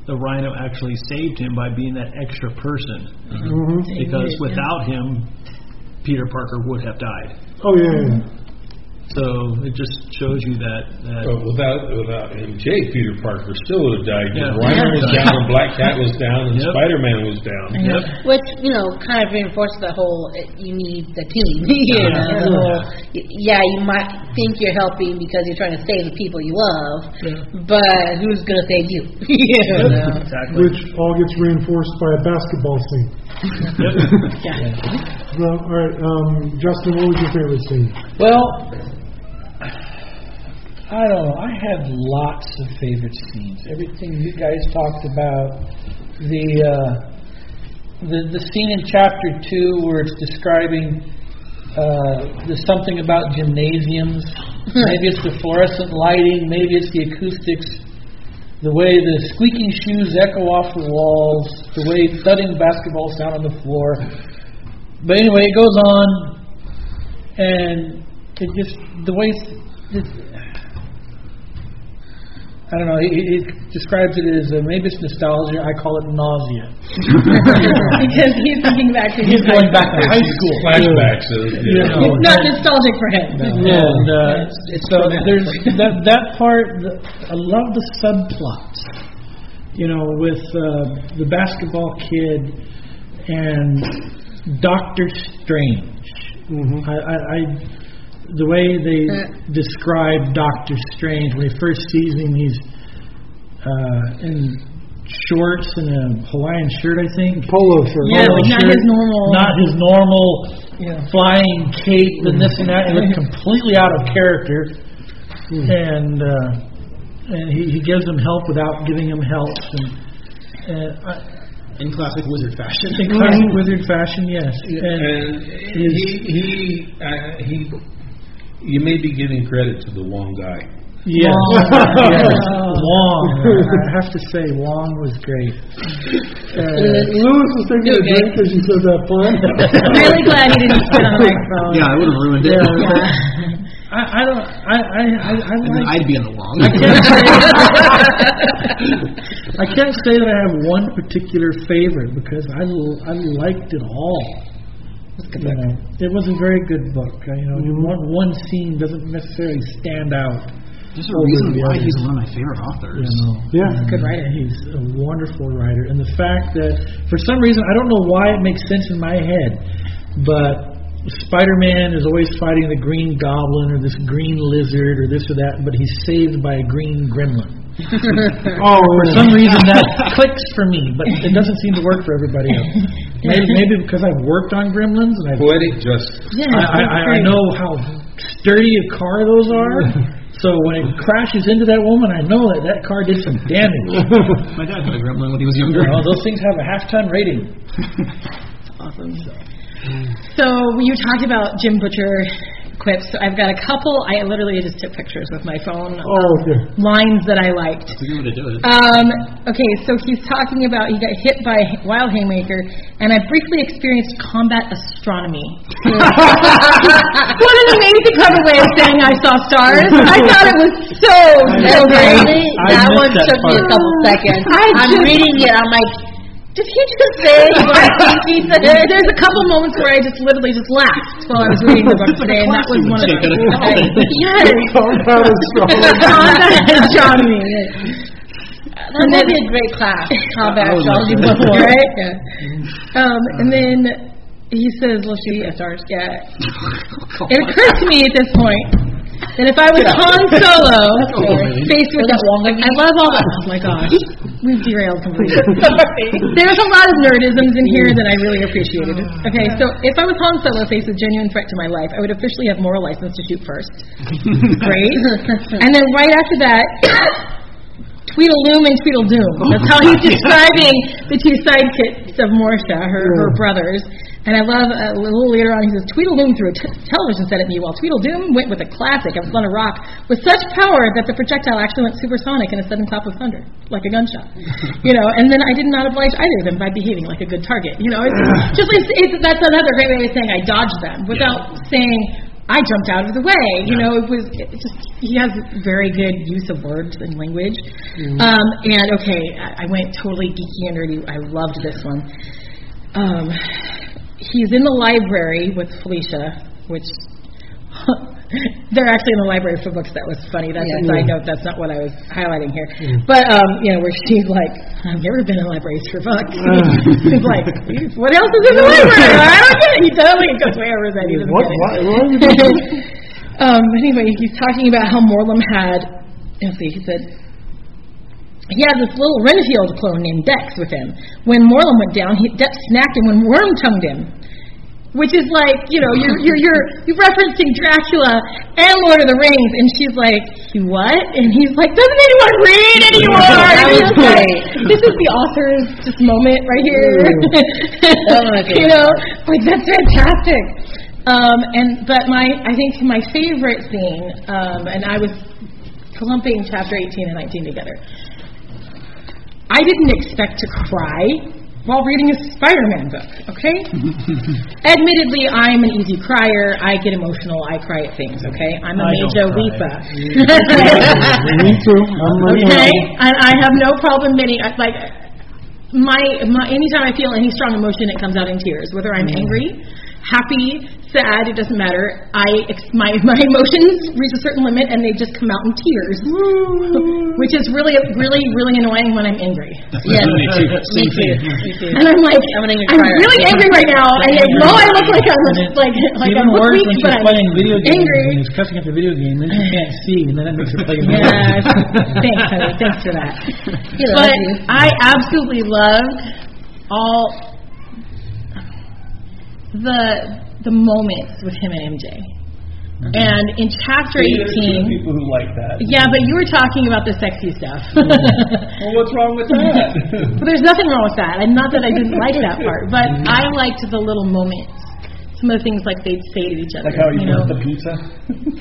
Speaker 7: The Rhino actually saved him by being that extra person,
Speaker 1: hmm
Speaker 7: because without him, Peter Parker would have died.
Speaker 1: Oh yeah. yeah.
Speaker 7: So it just shows you that. that
Speaker 3: but without without MJ, Peter Parker still would have died.
Speaker 7: Yeah.
Speaker 3: Rhino was down, and Black Cat was down, and
Speaker 7: Yep.
Speaker 3: Spider-Man was down.
Speaker 7: Yep.
Speaker 2: Which, you know, kind of reinforces the whole, uh, you need the team. *laughs* you know, the whole, yeah, you might think you're helping because you're trying to save the people you love, but who's going to save you? *laughs* you know?
Speaker 7: Exactly.
Speaker 1: Which all gets reinforced by a basketball scene. *laughs*
Speaker 6: Yeah.
Speaker 1: So, all right, um, Justin, what was your favorite scene?
Speaker 5: Well, I don't know. I have lots of favorite scenes. Everything you guys talked about, the uh, the the scene in chapter two where it's describing uh, the something about gymnasiums. *laughs* maybe it's the fluorescent lighting. Maybe it's the acoustics. The way the squeaking shoes echo off the walls. The way thudding basketballs sound on the floor. But anyway, it goes on, and it just the way it, I don't know. It, it describes it as uh, maybe it's nostalgia. I call it nausea. *laughs*
Speaker 6: because he's thinking back to his
Speaker 5: He's going back to high school.
Speaker 3: Flashbacks. Of, you
Speaker 5: You
Speaker 3: know.
Speaker 5: know.
Speaker 6: It's not nostalgic for him.
Speaker 5: And uh, so there's that that part. The, I love the subplot. You know, with uh, the basketball kid and Doctor Strange.
Speaker 1: Mhm.
Speaker 5: I, I, I the way they describe Doctor Strange when he first sees him, he's uh, in shorts and a Hawaiian shirt, I think.
Speaker 1: Polo shirt.
Speaker 6: Yeah,
Speaker 5: Polo
Speaker 6: like not
Speaker 5: shirt,
Speaker 6: his normal-
Speaker 5: not his normal
Speaker 6: Yeah.
Speaker 5: flying cape and this and that, and looked *laughs* completely out of character.
Speaker 1: Hmm.
Speaker 5: And uh, and he, he gives him help without giving him help. And, and I,
Speaker 4: In classic wizard fashion.
Speaker 5: in classic wizard fashion, yes. And
Speaker 3: And he he uh, he. You may be giving credit to the Wong guy.
Speaker 5: yes, yes, Wong. I have to say, Wong was great. Uh,
Speaker 1: Lewis was taking a drink because you said that pun.
Speaker 6: I'm *laughs* really glad he didn't spit on the microphone.
Speaker 4: Yeah, I would have ruined it.
Speaker 5: I, I don't. I I I, I like
Speaker 4: I'd be in the wrong.
Speaker 5: I can't say. *laughs* I can't say that I have one particular favorite because I, l- I liked it all. You know, it was a very good book. Uh, You know, one one scene doesn't necessarily stand out.
Speaker 4: There's a reason why
Speaker 5: others.
Speaker 4: he's one of my favorite authors.
Speaker 5: You know,
Speaker 1: Yeah.
Speaker 5: good writer. He's a wonderful writer, and the fact that for some reason I don't know why it makes sense in my head, but Spider-Man is always fighting the Green Goblin or this Green Lizard or this or that, but he's saved by a Green Gremlin. *laughs*
Speaker 1: Oh,
Speaker 5: For some reason that *laughs* clicks for me, but it doesn't seem to work for everybody else. *laughs* Maybe, maybe because I've worked on Gremlins and I've
Speaker 3: Poetic justice.
Speaker 6: Yeah,
Speaker 5: I, I, I- I know how sturdy a car those are. So when it crashes into that woman, I know that that car did some damage.
Speaker 4: My dad had a gremlin when he was younger.
Speaker 5: You know, those things have a half ton rating.
Speaker 6: Awesome. So you talked about Jim Butcher quips. So I've got a couple. I literally just took pictures with my phone.
Speaker 1: Oh, okay.
Speaker 6: Lines that I liked.
Speaker 4: That's a good way to do it.
Speaker 6: Um, okay, so he's talking about he got hit by a Wild Haymaker, and I briefly experienced combat astronomy. *laughs* what an amazing clever way of saying I saw stars. I thought it was so so great.
Speaker 5: I
Speaker 2: that
Speaker 5: missed
Speaker 2: one
Speaker 5: that
Speaker 2: took me a
Speaker 5: part.
Speaker 2: couple seconds.
Speaker 6: I
Speaker 2: I'm reading it. I'm like, did he just say what I think he said?
Speaker 6: There, there's a couple moments where I just literally just laughed while I was reading the book today, and that was one of them.
Speaker 4: out of college.
Speaker 6: Yes.
Speaker 1: Compound astrology.
Speaker 2: That would be a great class. Combat
Speaker 4: I would like
Speaker 2: astrology
Speaker 4: that.
Speaker 2: 101.
Speaker 6: right? Yeah. Um, and then he says, "Let's see, stars." Yeah. It occurs to me at this point that if I was Han Solo *laughs* faced with
Speaker 2: that long
Speaker 6: I love all oh that. Oh my gosh, we've derailed completely. *laughs* There's a lot of nerdisms in here that I really appreciated. Okay, so if I was Han Solo faced with genuine threat to my life, I would officially have moral license to shoot first. *laughs* Great. And then right after that. *coughs* Tweedleloom and Tweedledoom. That's how he's describing the two sidekicks of Morsha, her, her brothers. And I love uh, a little later on, he says, Tweedledum threw a t- television set at me, while Tweedledum went with a classic of Thunder Rock with such power that the projectile actually went supersonic in a sudden clap of thunder, like a gunshot. *laughs* you know, and then I did not oblige either of them by behaving like a good target. You know, it's *laughs* just it's, it's, that's another great way of saying I dodged them without saying I jumped out of the way. You know, it was it just he has very good use of words and language. Um, and okay, I, I went totally geeky and nerdy. I loved this one. Um, he's in the library with Felicia, which *laughs* they're actually in the library for books. That was funny. That's a side note. That's not what I was highlighting here. But um, you know, where she's like, "I've never been in libraries for books." *laughs* he's like, "What else is in the library?" I don't get it. He totally goes way over his head. He doesn't
Speaker 1: What?
Speaker 6: get it.
Speaker 1: Why, why are you doing *laughs*
Speaker 6: um, anyway, he's talking about how Morlun had, let's see, he said, he had this little Renfield clone named Dex with him. When Morlun went down, he, Dex snapped him when Worm tongued him. Which is like, you know, you're, you're, you're, you're referencing Dracula and Lord of the Rings, and she's like, "He what? And he's like, doesn't anyone read anymore?
Speaker 2: That was
Speaker 6: like, this is the author's just moment right here.
Speaker 2: My *laughs*
Speaker 6: you know, like that's fantastic. Um, and but my, I think my favorite scene, um, and I was clumping chapter 18 and 19 together. I didn't expect to cry while reading a Spider-Man book. Okay. *laughs* Admittedly, I'm an easy crier. I get emotional. I cry at things. Okay. I'm a
Speaker 5: I
Speaker 6: major weeper. *laughs*
Speaker 1: Me too. I'm
Speaker 6: Okay,
Speaker 1: now.
Speaker 6: I, have no problem admitting I- like my, my anytime I feel any strong emotion, it comes out in tears. Whether I'm mm. angry, happy, sad, it doesn't matter. I ex- my *laughs* my emotions reach a certain limit and they just come out in tears, which is really really really annoying when I'm angry.
Speaker 2: Yes.
Speaker 4: Me too.
Speaker 2: Me
Speaker 4: Same
Speaker 2: too.
Speaker 4: thing.
Speaker 6: And I'm like,
Speaker 2: I'm an
Speaker 6: I'm
Speaker 2: crier.
Speaker 6: really angry right now. I know I look like I'm
Speaker 5: And
Speaker 6: like like I'm
Speaker 5: worse
Speaker 6: weak,
Speaker 5: when
Speaker 6: but
Speaker 5: she's
Speaker 6: I'm
Speaker 5: playing video games
Speaker 6: angry.
Speaker 5: and he's cussing at the video game, then you *sighs* can't see, and then it makes her play more.
Speaker 6: Yes. Thanks, honey. *laughs* Thanks for that.
Speaker 2: He loves
Speaker 6: But. I absolutely loved all the the moments with him and MJ. And in chapter
Speaker 5: There's
Speaker 6: 18,
Speaker 5: people who like that.
Speaker 6: yeah, but you were talking about the sexy stuff. *laughs*
Speaker 5: Well, what's wrong with that? *laughs*
Speaker 6: But there's nothing wrong with that. And not that I didn't *laughs* like that part, but I liked the little moments. Some of the things like they'd say to each other.
Speaker 5: like how he
Speaker 6: you know,
Speaker 5: the pizza.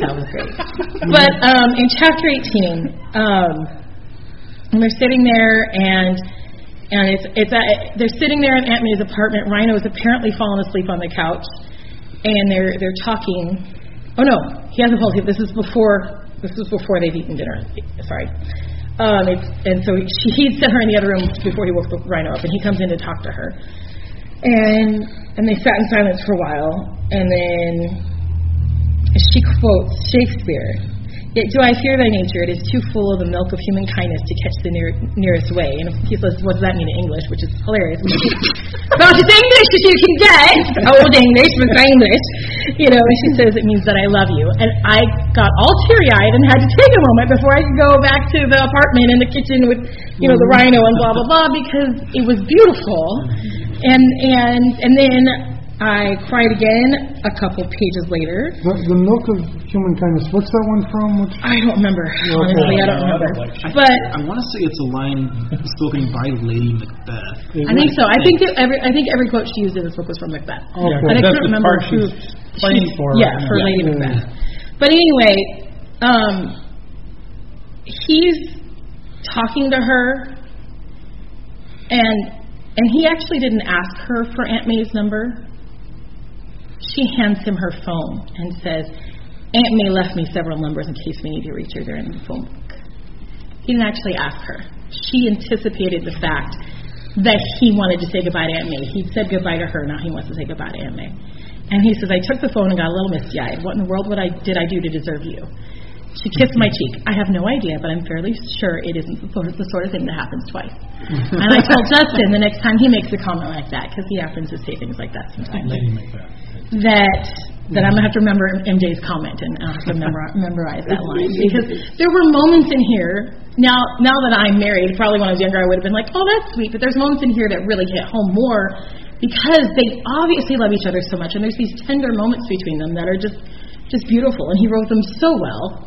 Speaker 6: that was great. but um, in chapter 18, um, and they're sitting there and and it's it's at, they're sitting there in Aunt May's apartment. Rhino is apparently fallen asleep on the couch, and they're they're talking. Oh no, he hasn't fallen asleep. This is before this is before they've eaten dinner. Sorry. Um, it's, and so she, he'd sent her in the other room before he woke the Rhino up, and he comes in to talk to her. And and they sat in silence for a while, and then she quotes Shakespeare. Yet do I fear thy nature, it is too full of the milk of human kindness to catch the near, nearest way. And he says, what does that mean in English? Which is hilarious. *laughs* well, it's English as you can get. *laughs* Old English, but English. You know, and she says, it means that I love you. And I got all teary-eyed and had to take a moment before I could go back to the apartment in the kitchen with, you know, the mm-hmm. rhino and blah, blah, blah, because it was beautiful. And, and, and then I cried again a couple pages later.
Speaker 1: The, the milk of human kindness. What's that one from? Which,
Speaker 6: I don't remember. Honestly, I don't
Speaker 5: No, I
Speaker 6: remember.
Speaker 5: don't like
Speaker 6: But
Speaker 4: I want to say it's a line spoken by Lady Macbeth.
Speaker 6: I think so. I think that every I think every quote she used in this book was from Macbeth.
Speaker 1: Okay.
Speaker 6: But I
Speaker 5: That's
Speaker 6: couldn't remember who.
Speaker 5: she's playing
Speaker 6: she-
Speaker 5: for.
Speaker 6: Yeah, for
Speaker 5: Yeah.
Speaker 6: Lady Macbeth. But anyway, um, he's talking to her, and and he actually didn't ask her for Aunt May's number. She hands him her phone and says, "Aunt May left me several numbers in case we need to reach her during the phone book." He didn't actually ask her. She anticipated the fact that he wanted to say goodbye to Aunt May. He'd said goodbye to her, now he wants to say goodbye to Aunt May. And he says, I took the phone and got a little misty eyed. What in the world would I did I do to deserve you? She kissed my cheek. I have no idea, but I'm fairly sure it isn't the sort of, the sort of thing that happens twice. and I told *laughs* Justin the next time he makes a comment like that, because he happens to say things like that sometimes
Speaker 5: Lady Macbeth.
Speaker 6: That that I'm gonna have to remember MJ's comment and I'll have to *laughs* memorize, memorize that line because there were moments in here. Now, now that I'm married, probably when I was younger, I would have been like, "Oh, that's sweet," but there's moments in here that really hit home more because they obviously love each other so much, and there's these tender moments between them that are just just beautiful. And he wrote them so well,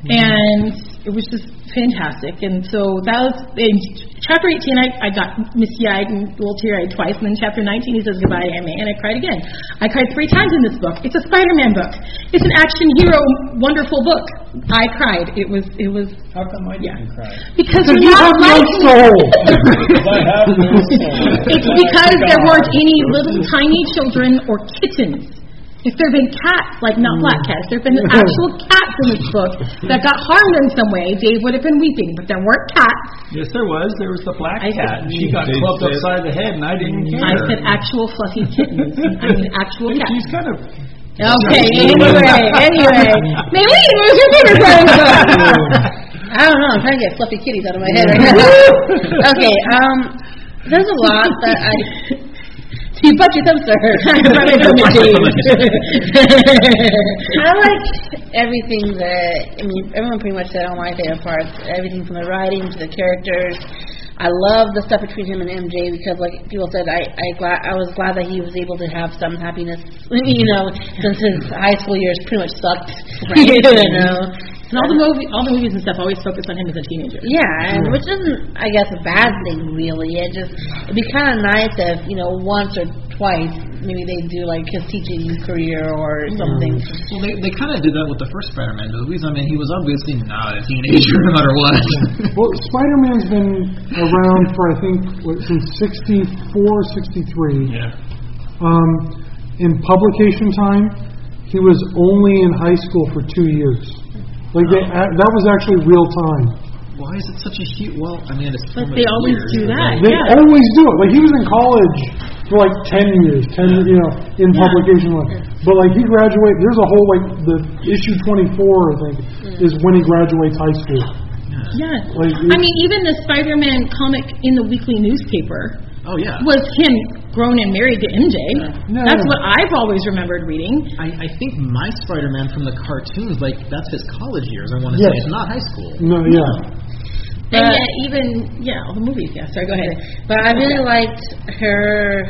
Speaker 6: Mm-hmm. and it was just fantastic. And so that was in chapter 18. I, I got misty-eyed and a little teary-eyed twice, and then chapter 19 he says goodbye to Aunt and I cried again. I cried three times in this book. It's a Spider-Man book. It's an action hero, wonderful book. I cried. It was it was
Speaker 5: How come I
Speaker 6: Yeah.
Speaker 5: didn't cry?
Speaker 6: because
Speaker 1: Because
Speaker 6: we're
Speaker 1: you
Speaker 6: not
Speaker 1: have no soul. *laughs*
Speaker 5: Because I have no *laughs* soul.
Speaker 6: It's because there weren't any little tiny children or kittens. If there have been cats, like not mm. black cats, there have been *laughs* actual cats in this book that got harmed in some way, Dave would have been weeping. But there weren't cats.
Speaker 7: Yes, there was. There was the black
Speaker 6: I
Speaker 7: cat.
Speaker 6: said-
Speaker 7: and She mm.
Speaker 3: got
Speaker 7: clubbed
Speaker 3: said-
Speaker 7: upside the head, and I didn't mm. care.
Speaker 6: I said actual fluffy kittens. *laughs* I mean actual cats.
Speaker 7: She's kind of.
Speaker 6: Okay, *laughs* anyway, anyway. Maylene, what was your favorite part of the book?
Speaker 2: I don't know. I'm trying to get fluffy kitties out of my head right now. okay. Um, there's a lot that I. You butt your thumbs to her. I like *laughs* everything that. I mean, everyone pretty much said all my favorite parts. Everything from the writing to the characters. I love the stuff between him and MJ because, like people said, I I glad I was glad that he was able to have some happiness. *laughs* You know, since his high school years pretty much sucked. *laughs* you know.
Speaker 6: And all the movie, all the movies and stuff always focus on him as a teenager.
Speaker 2: Yeah, and which isn't, I guess, a bad thing really. It just it'd be kind of nice if you know once or twice maybe they do like his teaching career or something.
Speaker 4: Well, they, they kind of did that with the first Spider-Man movies. I mean, he was obviously not a teenager *laughs* no matter what. *laughs*
Speaker 1: Well, Spider-Man's been around for I think what, since '64, '63.
Speaker 7: Yeah.
Speaker 1: Um, in publication time, he was only in high school for two years. Like they, a- that was actually real time.
Speaker 4: Why is it such a huge? Well, I mean, it's
Speaker 6: But they always do that.
Speaker 1: They
Speaker 6: yeah.
Speaker 1: always do it. Like he was in college for like ten years, ten you know, in publication. But like he graduated. There's a whole like the issue 24, I think, mm. is when he graduates high school.
Speaker 6: Yeah.
Speaker 1: Like,
Speaker 6: I mean, even the Spider-Man comic in the weekly newspaper
Speaker 4: Oh yeah.
Speaker 6: was him grown and married to MJ.
Speaker 1: Yeah.
Speaker 6: That's what I've always remembered reading.
Speaker 4: I, I think my Spider-Man from the cartoons, like that's his college years. I want to
Speaker 1: Yes.
Speaker 4: say it's not high school.
Speaker 1: No, yeah.
Speaker 6: And
Speaker 2: But-
Speaker 6: yet, even yeah, all the movies. Yeah, sorry, go ahead.
Speaker 2: But I really liked her,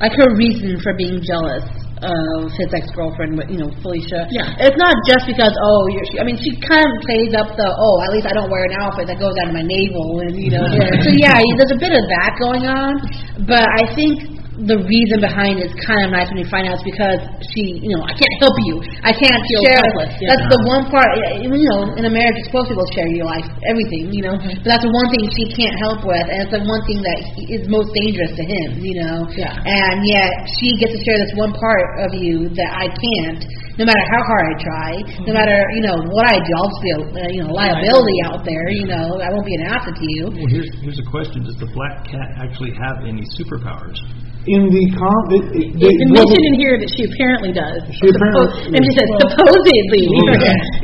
Speaker 2: like her reason for being jealous of his ex-girlfriend, you know Felicia.
Speaker 6: Yeah.
Speaker 2: It's not just because oh, you're. She, I mean, she kind of plays up the oh, at least I don't wear an outfit that goes down to my navel, and you know. So yeah, there's a bit of that going on, but I think the reason behind it is kind of nice when you find out it's because she, you know, I can't help you. I can't
Speaker 6: Feels
Speaker 2: share.
Speaker 6: helpless, yeah.
Speaker 2: That's the one part. You know, in a marriage, you're supposed to be able to share your life, everything. You know,
Speaker 6: Mm-hmm.
Speaker 2: but that's the one thing she can't help with, and it's the one thing that he- is most dangerous to him. You know.
Speaker 6: Yeah.
Speaker 2: And yet she gets to share this one part of you that I can't. No matter how hard I try,
Speaker 6: Mm-hmm.
Speaker 2: no matter you know what I do, I'll just be a uh, you know liability out there. You know, I won't be an asset to you.
Speaker 7: Well, here's here's a question: Does the Black Cat actually have any superpowers?
Speaker 1: In the com, it, it,
Speaker 6: It's
Speaker 1: well,
Speaker 6: mentioned in here that she apparently does.
Speaker 1: She apparently-
Speaker 6: and she says supposedly.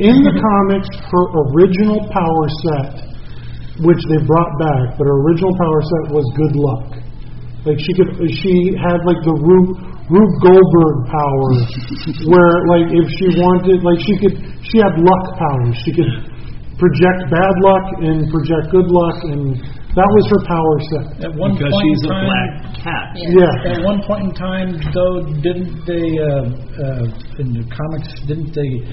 Speaker 1: in the comics, her original power set, which they brought back, but her original power set was good luck. Like she could, she had like the Rube, Rube Goldberg power, *laughs* where like if she wanted, like she could, she had luck powers. She could project bad luck and project good luck, and that was her power set.
Speaker 5: At one
Speaker 7: because
Speaker 5: point
Speaker 7: she's
Speaker 5: in
Speaker 7: a black cat.
Speaker 1: Yeah.
Speaker 5: At one point in time, though, didn't they uh, uh, in the comics? Didn't they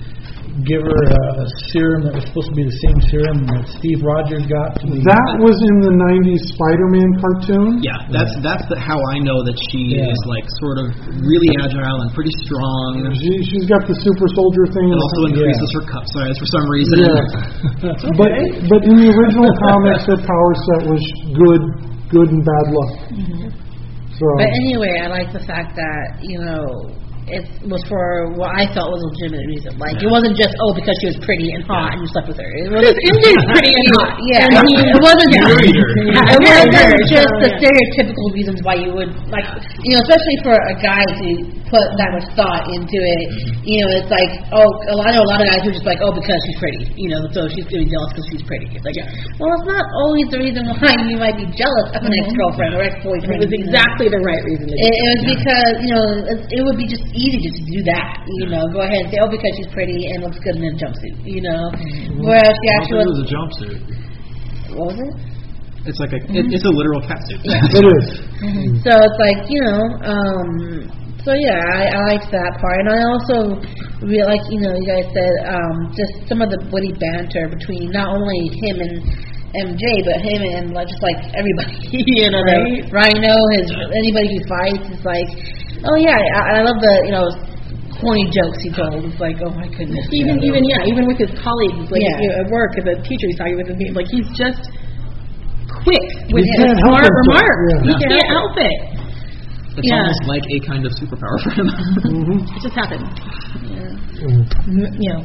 Speaker 5: give her a, a serum that was supposed to be the same serum that Steve Rogers got? To be,
Speaker 1: That was in the '90s Spider-Man cartoon.
Speaker 4: Yeah, that's that's the, how I know that she
Speaker 5: Yeah.
Speaker 4: is like sort of really agile and pretty strong.
Speaker 1: She, she's got the super soldier thing.
Speaker 4: It
Speaker 1: and
Speaker 4: also increases her cup size for some reason.
Speaker 1: Yeah. *laughs* But but in the original comics, her power set was good, good and bad luck. Mm-hmm. So
Speaker 2: But anyway, I like the fact that you know it was for what I felt was a legitimate reason. Like it wasn't just oh because she was pretty and hot and you slept with her. It was
Speaker 6: MJ's pretty and hot. *laughs*
Speaker 2: Yeah, it wasn't. Yeah, it wasn't just the stereotypical reasons why you would like, you know, especially for a guy to put that much thought into it. Mm-hmm. You know, it's like, oh, a lot- know a lot of guys who are just like, oh, because she's pretty, you know, so she's gonna be jealous because she's pretty. It's like, Yeah. well, it's not always the reason why you might be jealous of an mm-hmm. ex-girlfriend or ex-boyfriend. It was
Speaker 6: exactly the right reason to
Speaker 2: It, it was because you know it, it would be just easy just to do that. You know, go ahead and say, oh, because she's pretty and looks good in a jumpsuit. You know, whereas she actually
Speaker 7: it
Speaker 2: was.
Speaker 7: a jumpsuit.
Speaker 2: What was it?
Speaker 4: It's like a it, it's a literal cat suit. *laughs*
Speaker 1: it is.
Speaker 2: So it's like you know, um, so yeah, I, I liked that part, and I also really like you know you guys said um, just some of the witty banter between not only him and MJ, but him and like, just like everybody. *laughs* you know, the Rhino, his anybody who fights is like, oh yeah, I, I love the you know corny jokes he told. It's like, oh my goodness.
Speaker 6: even even yeah, even with his colleagues, like
Speaker 2: Yeah.
Speaker 6: you know, at work as a teacher, he's talking with him, like he's just quick with
Speaker 1: He
Speaker 6: his smart
Speaker 1: himself,
Speaker 6: remarks.
Speaker 1: yeah.
Speaker 6: He can't help it.
Speaker 4: It's
Speaker 6: Yeah.
Speaker 4: almost like a kind of superpower for him. *laughs*
Speaker 6: It just happened.
Speaker 1: Mm.
Speaker 6: Mm, You know,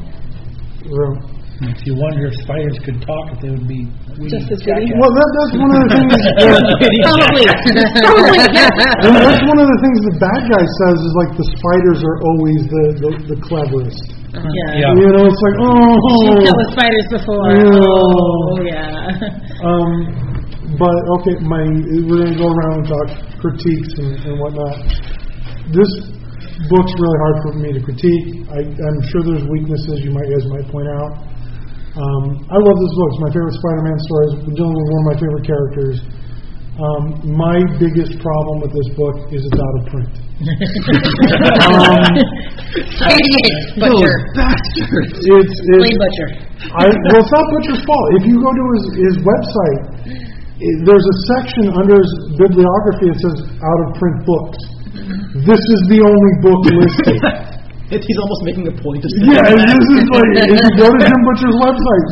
Speaker 1: Well,
Speaker 5: if you wonder if spiders could talk, if they would be witty
Speaker 6: Just as witty?
Speaker 5: jackasses.
Speaker 1: well, that, that's one of the things. *laughs* that-
Speaker 6: probably, *laughs* probably.
Speaker 1: and that's one of the things the bad guy says is like the spiders are always the the, the cleverest.
Speaker 6: Yeah.
Speaker 5: Yeah.
Speaker 1: You know, it's like oh.
Speaker 6: She's dealt with spiders before.
Speaker 1: Yeah.
Speaker 6: Oh yeah. *laughs*
Speaker 1: Um, but okay, my we're gonna go around and talk critiques and, and whatnot. This book's really hard for me to critique. I, I'm sure there's weaknesses you might guys might point out. Um, I love this book. It's my favorite Spider-Man story. It's dealing with one of my favorite characters. Um, my biggest problem with this book is it's out of print. *laughs* um,
Speaker 2: Idiot butcher,
Speaker 4: bastards.
Speaker 1: it's it's
Speaker 2: plain butcher.
Speaker 1: I, well, it's not Butcher's fault. If you go to his, his website, i there's a section under his bibliography that says out of print books. This is the only book listed. *laughs*
Speaker 4: It, he's almost making a point. Of *laughs*
Speaker 1: yeah, and this is like, if you go to Jim Butcher's website,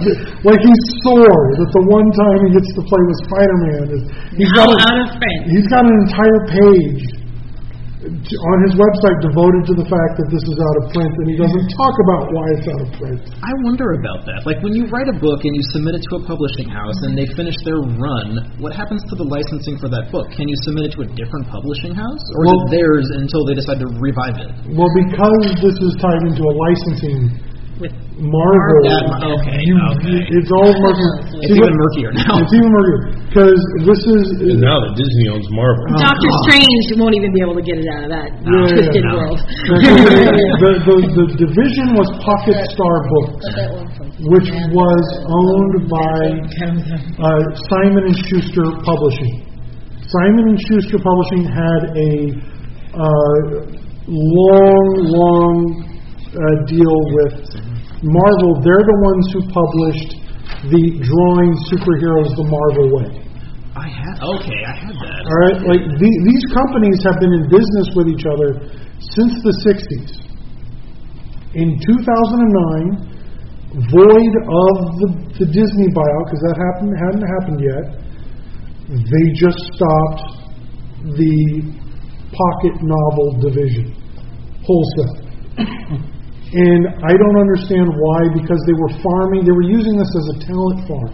Speaker 1: like he's sore. That the one time he gets to play with Spider-Man is he's got
Speaker 6: Out,
Speaker 1: a,
Speaker 6: out of print.
Speaker 1: he's got an entire page on his website devoted to the fact that this is out of print, and he doesn't talk about why it's out of print.
Speaker 4: I wonder about that. Like when you write a book and you submit it to a publishing house and they finish their run, what happens to the licensing for that book? Can you submit it to a different publishing house, or
Speaker 1: Well-
Speaker 4: is it theirs until they decide to revive it?
Speaker 1: Well, because this is tied into a licensing
Speaker 6: With
Speaker 1: Marvel,
Speaker 4: okay, okay.
Speaker 1: it's all murky.
Speaker 4: It's
Speaker 1: See,
Speaker 4: even
Speaker 1: what-
Speaker 4: murkier now.
Speaker 1: It's even murkier because this is
Speaker 3: And now that Disney owns Marvel.
Speaker 6: Doctor Strange won't even be able to get it out of that
Speaker 1: Yeah,
Speaker 6: twisted
Speaker 4: no.
Speaker 6: world. *laughs*
Speaker 1: the, the, the division was Pocket Star Books, which was owned by uh, Simon and Schuster Publishing. Simon and Schuster Publishing had a uh, long, long uh, deal with Marvel. They're the ones who published the drawing superheroes the Marvel way.
Speaker 4: I had okay, I had that.
Speaker 1: All right, like the, these companies have been in business with each other since the '60s. In 2009, void of the, the Disney buyout, because that happened hadn't happened yet, they just stopped the pocket novel division wholesale. And I don't understand why, because they were farming, they were using this as a talent farm.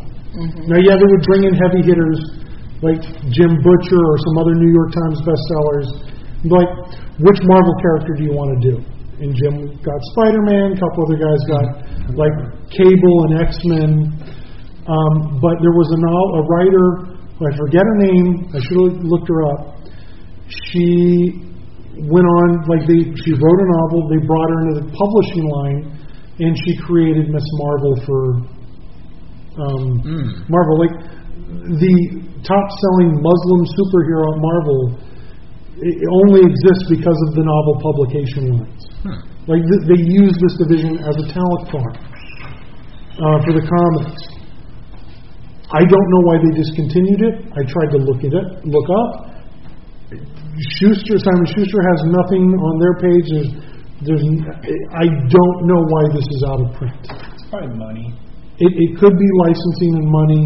Speaker 1: Now, yeah, they would bring in heavy hitters like Jim Butcher or some other New York Times bestsellers. Like, which Marvel character do you want to do? And Jim got Spider Man, a couple other guys got like Cable and X Men. Um, but there was a, no- a writer, I forget her name, I should have looked her up. She went on, like, they, she wrote a novel, they brought her into the publishing line, and she created Miss Marvel for um, Marvel. Like the top-selling Muslim superhero at Marvel it only exists because of the novel publication lines. Like th- they use this division as a talent farm uh, for the comics. I don't know why they discontinued it. I tried to look at it, look up. Schuster, Simon Schuster has nothing on their page. There's, there's, I don't know why this is out of print.
Speaker 7: It's probably money.
Speaker 1: It, it could be licensing and money,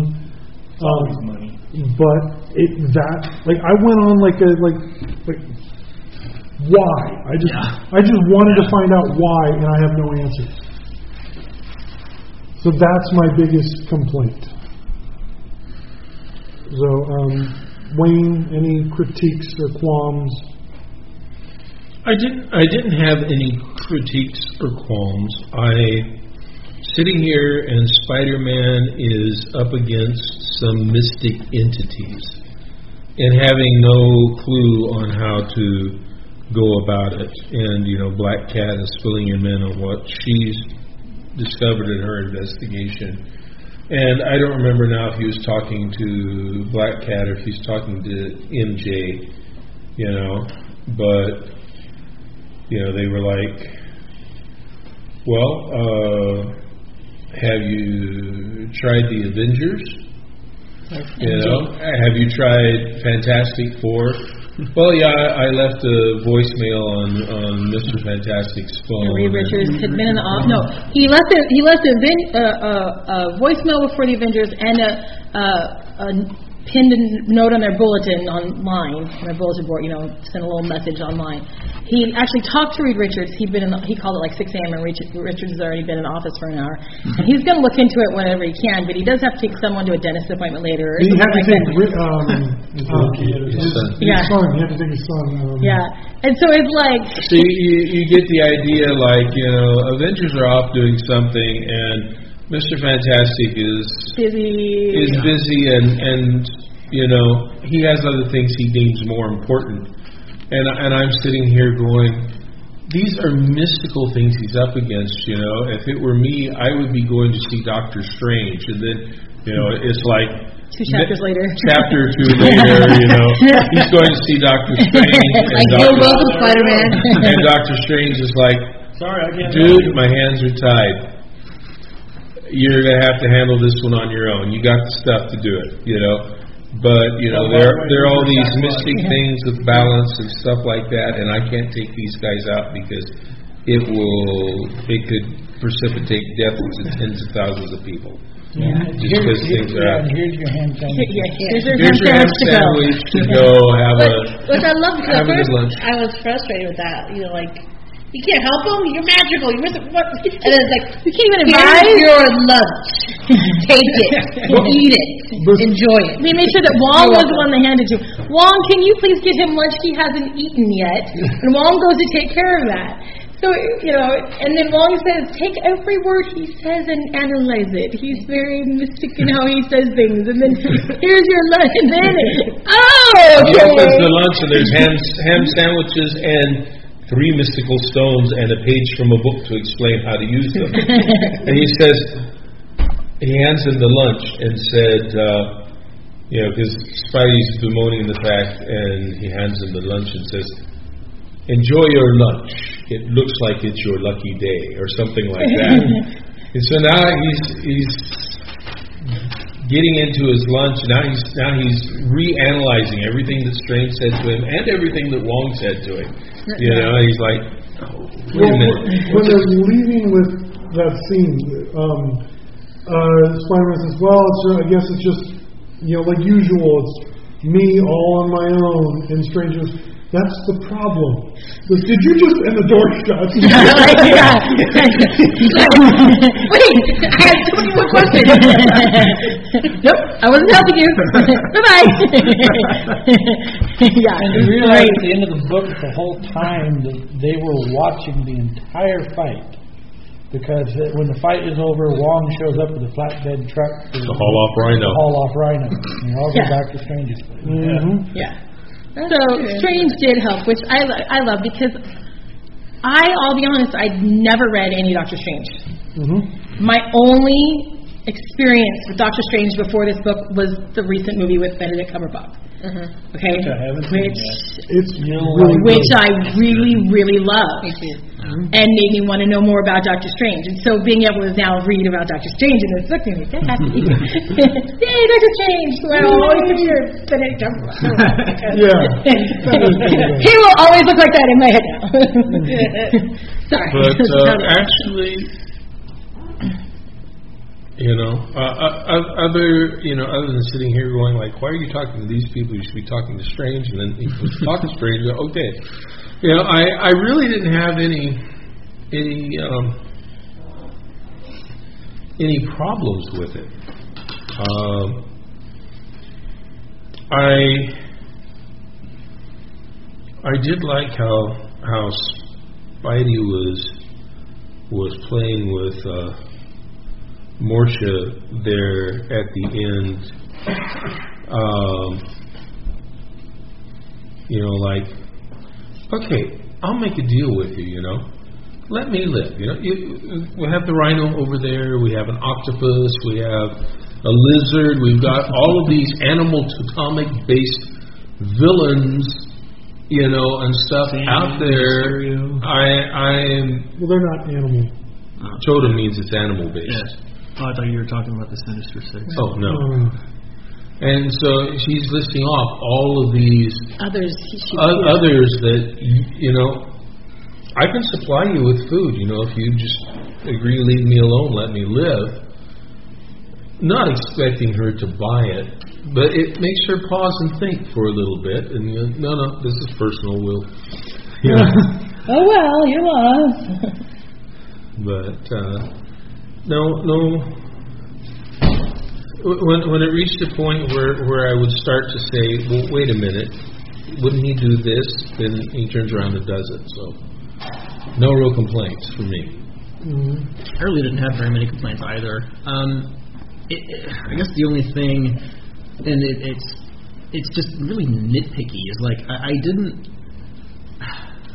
Speaker 7: It's always
Speaker 1: um,
Speaker 7: money.
Speaker 1: but it that like I went on like a like like why I just I just wanted to find out why and I have no answer. So that's my biggest complaint. So um, Wayne, any critiques or qualms?
Speaker 3: I didn't. I didn't have any critiques or qualms. I sitting here and Spider-Man is up against some mystic entities, and having no clue on how to go about it. And you know, Black Cat is filling him in on what she's discovered in her investigation. And I don't remember now if he was talking to Black Cat or if he's talking to MJ, you know. But you know, they were like, "Well, uh, have you tried the Avengers? You know, have you tried Fantastic Four? Well, yeah, I, I left a voicemail on on Mr. Fantastic's phone.
Speaker 6: Reed Richards had been in the off. No, he left a he left a, vin, uh, uh, a voicemail before the Avengers and a, uh, a pinned a note on their bulletin online on their bulletin board. You know, sent a little message online. He actually talked to Reed Richards. He'd been in the, he called it like 6 a.m. and Richard, Richards has already been in office for an hour. And he's going to look into it whenever he can, but he does have to take someone to a dentist appointment later. Or
Speaker 1: He had to
Speaker 6: something
Speaker 1: take
Speaker 6: like that.
Speaker 1: ri- um, *laughs* his,
Speaker 3: son.
Speaker 1: his
Speaker 6: Yeah.
Speaker 1: son. He had to take his son. Um,
Speaker 6: Yeah, and so it's like
Speaker 3: So you, you get the idea, like you know, Avengers are off doing something, and Mister Fantastic is
Speaker 6: busy.
Speaker 3: is busy, and and you know he has other things he deems more important, and and I'm sitting here going, these are mystical things he's up against. You know, if it were me, I would be going to see Doctor Strange, and then you know it's like.
Speaker 6: Two chapters later.
Speaker 3: Chapter two later, you know, *laughs* he's going to see Doctor *laughs* Strange, and
Speaker 2: Like, you're
Speaker 3: Doctor-
Speaker 2: welcome, Spider-Man.
Speaker 3: and Doctor Strange is like,
Speaker 7: Sorry, I can't.
Speaker 3: dude, my hands are tied. You're gonna have to handle this one on your own. You got the stuff to do it, you know. But you know, there there are all these mystic things with balance and stuff like that, and I can't take these guys out because it will it could precipitate death to tens of thousands of people.
Speaker 6: Yeah.
Speaker 3: Just
Speaker 5: Here's-
Speaker 3: because things are.
Speaker 5: and here's your ham sandwich.
Speaker 6: Here's your
Speaker 3: Here's your ham sandwich to go have a.
Speaker 2: Which I love because
Speaker 3: have
Speaker 2: at
Speaker 3: a good
Speaker 2: first
Speaker 3: lunch.
Speaker 2: I was frustrated with that. You know, like you can't help him. You're magical. You're Mr. What? And then it's like
Speaker 6: You can't even
Speaker 2: here's
Speaker 6: advise.
Speaker 2: your lunch. *laughs* Take it. Eat it. Enjoy it.
Speaker 6: They made sure that Wong was the one they handed to. Wong, can you please get him lunch he hasn't eaten yet? And Wong goes to take care of that. So, you know, and then Wong says, take every word he says and analyze it. He's very mystic in how he says things. And then, *laughs* here's your lunch. And then, *laughs* oh,
Speaker 3: He
Speaker 6: okay.
Speaker 3: opens the lunch and there's ham, ham sandwiches and three mystical stones and a page from a book to explain how to use them. *laughs* and he says, he hands him the lunch and said, uh, you know, because Spidey's bemoaning the fact, and he hands him the lunch and says, enjoy your lunch. It looks like it's your lucky day, or something like that. *laughs* and so now he's he's getting into his lunch. Now he's now he's reanalyzing everything that Strange said to him and everything that Wong said to him. You know, he's like, oh, wait
Speaker 1: Well,
Speaker 3: a minute.
Speaker 1: when they're leaving with that scene, um, uh, Spider-Man says, "Well, it's, uh, I guess it's just, you know, like usual. It's me all on my own." And strangers. "That's the problem." He Did you just? And the door shuts. *laughs* *laughs*
Speaker 6: Wait, I have so many more questions. *laughs* nope, I wasn't helping you. bye bye. yeah,
Speaker 5: And you realize at the end of the book, the whole time that they were watching the entire fight. Because when the fight is over, Wong shows up with a flatbed truck to
Speaker 3: To haul off Rhino.
Speaker 5: haul off Rhino. And they all go
Speaker 6: Yeah.
Speaker 5: back to Strange's place.
Speaker 1: Mhm.
Speaker 6: Yeah. So Strange did help, which I lo- I love because I, I'll be honest, I'd never read any Doctor Strange.
Speaker 1: Mhm.
Speaker 6: My only experience with Doctor Strange before this book was the recent movie with Benedict Cumberbatch. Okay,
Speaker 5: Which I haven't seen
Speaker 6: which
Speaker 1: It's really
Speaker 5: like
Speaker 6: which I really really love.
Speaker 2: Too.
Speaker 6: and made me want to know more about Doctor Strange. And so being able to now read about Doctor Strange in this book made me so happy. *laughs* *laughs* Yay, Doctor Strange! Well, always hear Benedict Cumberbatch.
Speaker 1: Yeah.
Speaker 6: he will always look like that in my head now. *laughs* Sorry.
Speaker 3: But uh, actually, you know, uh, uh, other you know, other than sitting here going like, why are you talking to these people? You should be talking to Strange, and then you talk to Strange, okay. You know, I I really didn't have any any um, any problems with it. Um, I I did like how how Spidey was was playing with uh, Morsha there at the end. Um, you know, like, okay, I'll make a deal with you. You know, let me live. You know, you, we have the rhino over there. We have an octopus. We have a lizard. We've got all of these animal totemic based villains you know, and stuff out there.
Speaker 7: Mysterio.
Speaker 3: I I am
Speaker 1: Well, they're not animal.
Speaker 3: totem means it's animal based.
Speaker 7: Yes. Oh, I thought you were talking about the Sinister Six.
Speaker 3: Oh no.
Speaker 1: Um,
Speaker 3: And so she's listing off all of these
Speaker 6: Others, he
Speaker 3: o- others that you know. I can supply you with food. You know, if you just agree to leave me alone, let me live. Not expecting her to buy it, but it makes her pause and think for a little bit. And you know, no, no, this is personal. We'll, *laughs* you know.
Speaker 6: Oh well, you lost.
Speaker 3: but uh, no, no. When when it reached a point where where I would start to say, well, wait a minute, wouldn't he do this? Then he turns around and does it. So no real complaints for me.
Speaker 1: mhm.
Speaker 4: I really didn't have very many complaints either. Um, it, it, I guess the only thing, and it, it's it's just really nitpicky, is like I, I didn't.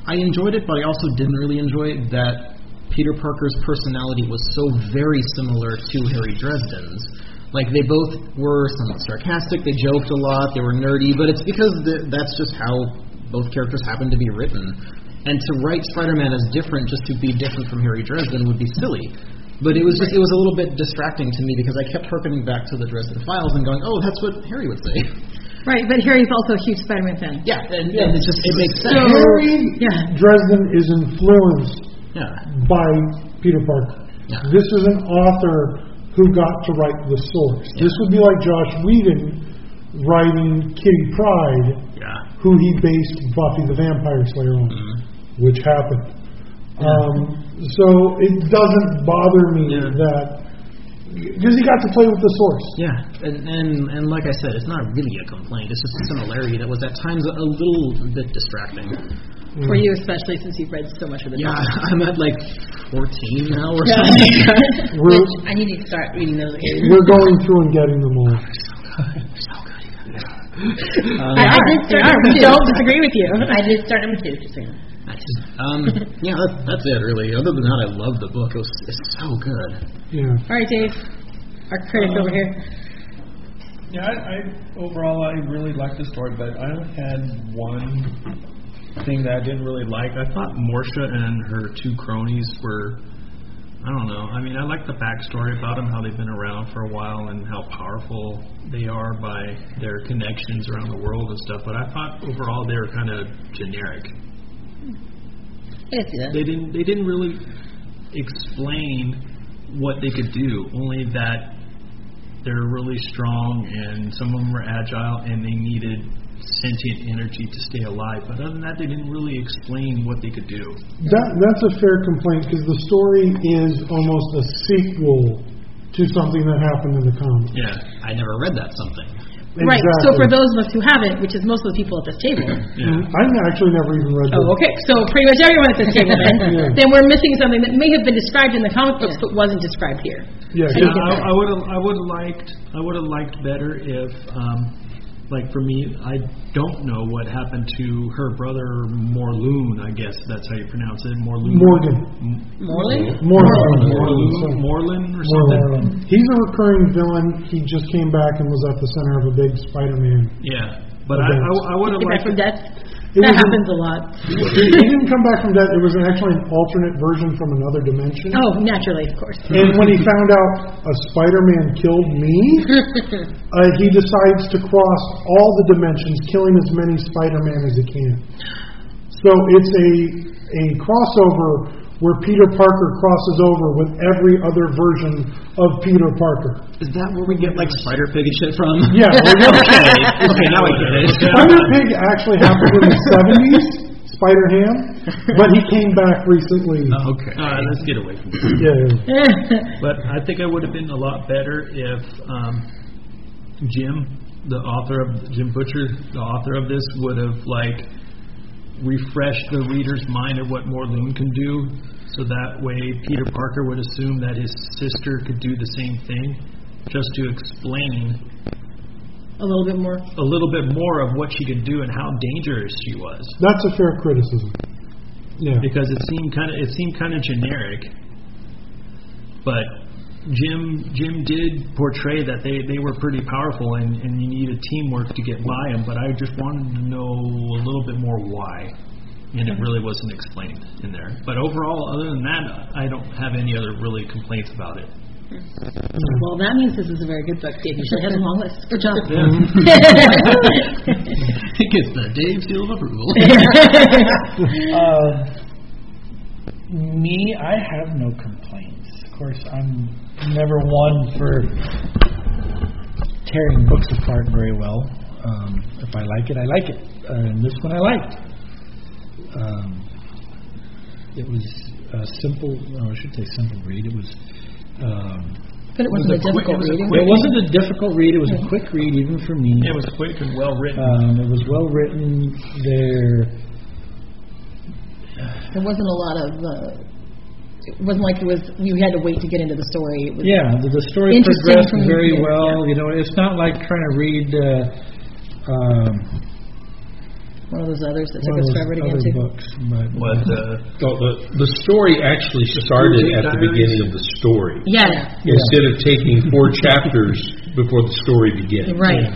Speaker 4: I enjoyed it, but I also didn't really enjoy it that Peter Parker's personality was so very similar to Harry Dresden's. Like they both were somewhat sarcastic, they joked a lot, they were nerdy, but it's because th- that's just how both characters happen to be written. And to write Spider-Man as different just to be different from Harry Dresden would be silly. But it was just it was a little bit distracting to me because I kept harkening back to the Dresden Files and going, "Oh, that's what Harry would say."
Speaker 6: right, but Harry's also a huge Spider-Man fan.
Speaker 4: Yeah, and, and it's just it makes sense.
Speaker 1: Harry
Speaker 6: Yeah.
Speaker 1: Dresden is influenced
Speaker 4: Yeah.
Speaker 1: by Peter Parker.
Speaker 4: Yeah.
Speaker 1: This is an author who got to write the source. This would be like Joss Whedon writing Kitty Pryde,
Speaker 4: Yeah.
Speaker 1: who he based Buffy the Vampire Slayer on, which happened. Um, so it doesn't bother me
Speaker 4: Yeah.
Speaker 1: that because he got to play with the source.
Speaker 4: Yeah, and, and and like I said, it's not really a complaint. It's just a similarity that was at times a little bit distracting.
Speaker 6: For you, especially since you've read so much of the
Speaker 4: Yeah,
Speaker 6: comics. *laughs*
Speaker 4: I'm at like 14 now or *laughs*
Speaker 6: Yeah.
Speaker 4: something.
Speaker 1: We're
Speaker 2: I need to start reading those again. *laughs*
Speaker 1: we're going through and getting them all.
Speaker 2: I, I did start
Speaker 6: Yeah,
Speaker 2: number
Speaker 6: we
Speaker 2: two.
Speaker 6: don't disagree with you.
Speaker 2: I did start number two. Just saying.
Speaker 4: Nice. Um, yeah, that, that's it really. Other than that, I love the book. It was it's so good.
Speaker 1: Yeah.
Speaker 6: All right, Dave, our critic over here.
Speaker 7: Yeah, I, I overall I really liked the story, but I only had one thing that I didn't really like. I thought Morsha and her two cronies were. I don't know. I mean, I like the backstory about them, how they've been around for a while, and how powerful they are by their connections around the world and stuff. But I thought overall they were kind of generic.
Speaker 2: I can see that.
Speaker 7: They didn't. They didn't really explain what they could do. Only that they're really strong, and some of them are agile, and they needed sentient energy to stay alive. But other than that, they didn't really explain what they could do.
Speaker 1: That that's a fair complaint because the story is almost a sequel to something that happened in the comic.
Speaker 7: Yeah.
Speaker 4: I never read that something.
Speaker 6: Right. So for those of us who haven't, which is most of the people at this table.
Speaker 7: Yeah.
Speaker 1: I actually never even read the
Speaker 6: Oh, okay. So pretty much everyone at this table then. *laughs*
Speaker 1: Yeah.
Speaker 6: Then we're missing something that may have been described in the comic books but wasn't described here.
Speaker 1: Yeah,
Speaker 7: Yeah,
Speaker 1: 'cause-
Speaker 7: I would have. I would have liked. I would have liked better if, um, like for me, I don't know what happened to her brother Morlun. I guess that's how you pronounce it. Morlun.
Speaker 1: Morgan.
Speaker 2: Morley?
Speaker 1: Morgan.
Speaker 7: Morlun. Morlin or something.
Speaker 1: Morgan. He's a recurring villain. He just came back and was at the center of a big Spider-Man.
Speaker 7: Yeah, but I, I, I would have liked.
Speaker 6: from death.
Speaker 1: It
Speaker 6: That happens a lot.
Speaker 1: He he didn't come back from death. It was actually an alternate version from another dimension.
Speaker 6: Oh, naturally, of course.
Speaker 1: And when he found out a Spider-Man killed me, *laughs* uh, he decides to cross all the dimensions, killing as many Spider-Man as he can. So it's a a crossover where Peter Parker crosses over with every other version of Peter Parker.
Speaker 4: Is that where we get like Spider Pig and shit from?
Speaker 1: Yeah, *laughs* well,
Speaker 4: okay. Okay, now I get it. *laughs*
Speaker 1: Spider Pig actually happened in the seventies, Spider Ham, but he came back recently.
Speaker 4: Okay.
Speaker 7: Uh, let's get away from that.
Speaker 1: Yeah, *laughs*
Speaker 7: But I think it would have been a lot better if um, Jim, the author of Jim Butcher, the author of this, would have like refreshed the reader's mind of what Morlun can do, so that way Peter Parker would assume that his sister could do the same thing, just to explain
Speaker 6: a little bit more.
Speaker 7: a little bit more of what she could do and how dangerous she was.
Speaker 1: that's a fair criticism. Yeah.
Speaker 7: because it seemed kind of it seemed kind of generic. But Jim Jim did portray that they, they were pretty powerful and, and you needed teamwork to get by them. But I just wanted to know a little bit more why, and it really wasn't explained in there. But overall, other than that, I don't have any other really complaints about it.
Speaker 6: Well, that means this is a very good book. Dave usually has a long list. Good job. *laughs*
Speaker 4: it gets the Dave seal of approval.
Speaker 5: Uh, me, I have no complaints. Of course, I'm never one for tearing books apart very well. Um, if I like it, I like it. Uh, and this one I liked. Um, it was a simple, no, I should say simple read. It was. Um,
Speaker 6: But it wasn't a
Speaker 7: quick-
Speaker 6: difficult
Speaker 7: it was a
Speaker 6: reading.
Speaker 7: quick-
Speaker 5: it wasn't a difficult read. It was a quick read, even for me.
Speaker 7: It was quick and well written.
Speaker 5: Um, it was well written. There,
Speaker 6: There wasn't a lot of. Uh, it wasn't like it was. You had to wait to get into the story. It was,
Speaker 5: yeah, the, the story
Speaker 6: Interesting
Speaker 5: progressed very
Speaker 6: beginning,
Speaker 5: well. You know, it's not like trying to read uh, um,
Speaker 6: one of those others that
Speaker 5: one
Speaker 6: took us forever to get
Speaker 5: other
Speaker 6: into.
Speaker 5: books. But
Speaker 7: But uh,
Speaker 3: So the, the story actually started at the beginning of the story.
Speaker 6: Yeah.
Speaker 3: Instead of taking four chapters before the story begins.
Speaker 6: Right.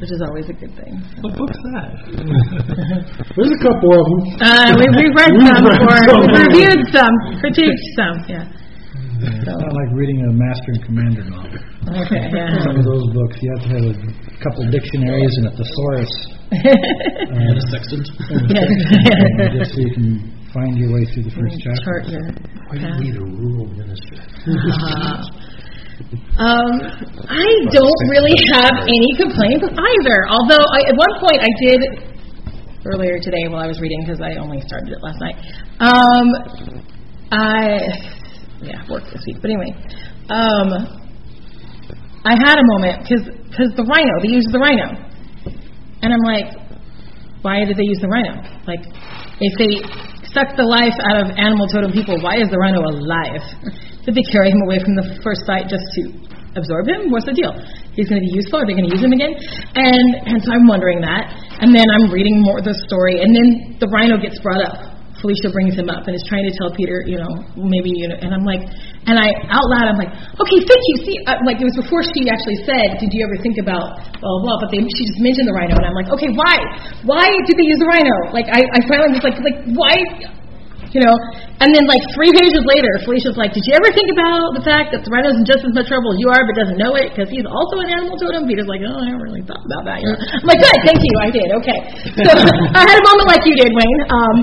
Speaker 6: Which is always a good thing.
Speaker 7: what book's that? *laughs*
Speaker 1: There's a couple of them.
Speaker 6: Uh, we, we've read *laughs*
Speaker 1: We've
Speaker 6: some
Speaker 1: read
Speaker 6: before.
Speaker 1: some.
Speaker 6: We've reviewed some. Critiqued some. Yeah.
Speaker 5: it's not like reading a Master and Commander novel.
Speaker 6: Okay. Yeah.
Speaker 5: Some of those books, you have to have a couple dictionaries and a thesaurus, *laughs*
Speaker 4: and a sextant.
Speaker 5: just so you can find your way through the first chapter.
Speaker 6: Chart your
Speaker 3: Why do you need a rural minister?
Speaker 6: Uh, Um, I don't really have any complaints either. Although I, at one point I did earlier today while I was reading because I only started it last night. Um, I yeah worked this week, but anyway, um, I had a moment because because the rhino they used the rhino, and I'm like, why did they use the rhino? Like, if they suck the life out of animal totem people, why is the rhino alive? Did they carry him away from the first site just to absorb him? What's the deal? He's going to be useful. Are they going to use him again? And and so I'm wondering that. And then I'm reading more of the story, and then the rhino gets brought up. Felicia brings him up and is trying to tell Peter, you know, maybe, you know, and I'm like, and I out loud, I'm like, okay, thank you. See, uh, like it was before she actually said, did you ever think about blah blah blah? But they, she just mentioned the rhino, and I'm like, okay, why? Why did they use the rhino? Like I, I finally was like, like why? You know, and then like three *laughs* pages later, Felicia's like, "Did you ever think about the fact that the rhino's in just as much trouble as you are, but doesn't know it because he's also an animal totem?" Peter's like, "Oh, I never really thought about that." You know? I'm like, "Good, thank you, I did." Okay, so *laughs* I had a moment like you did, Wayne, um,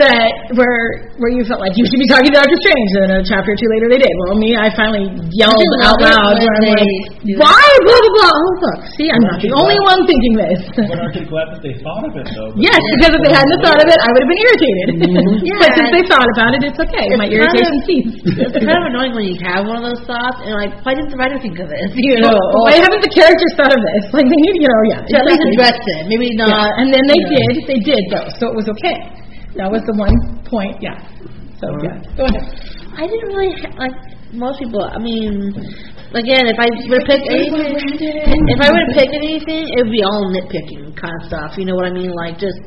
Speaker 6: that where where you felt like you should be talking to Doctor Strange, and then a chapter or two later they did. Well, me, I finally yelled
Speaker 2: I
Speaker 6: out loud.
Speaker 2: when
Speaker 6: Where I'm like, "Why?" Blah blah blah. Oh look, see, I'm not the only one thinking this.
Speaker 7: But aren't you glad that they thought of it though? *laughs*
Speaker 6: Yes, because if they hadn't thought of it, I would have been irritated.
Speaker 2: Yeah.
Speaker 6: but since they thought about it, it's okay. My
Speaker 2: kind of-
Speaker 6: ceased. *laughs*
Speaker 2: It's kind of annoying when you have one of those thoughts and like, why didn't the writer think of this? *laughs* You know,
Speaker 6: Well, why haven't the characters thought of this? *laughs* Like they need, you know, yeah.
Speaker 2: at least it. Maybe
Speaker 6: Yeah,
Speaker 2: not.
Speaker 6: and then they
Speaker 2: you know.
Speaker 6: did. They did though, so it was okay. That was the one point. Yeah. So yeah. Go ahead.
Speaker 2: I didn't really ha- like most people. I mean, again, if I were to pick anything, if I were to pick anything, it would be all nitpicking kind of stuff. You know what I mean? Like just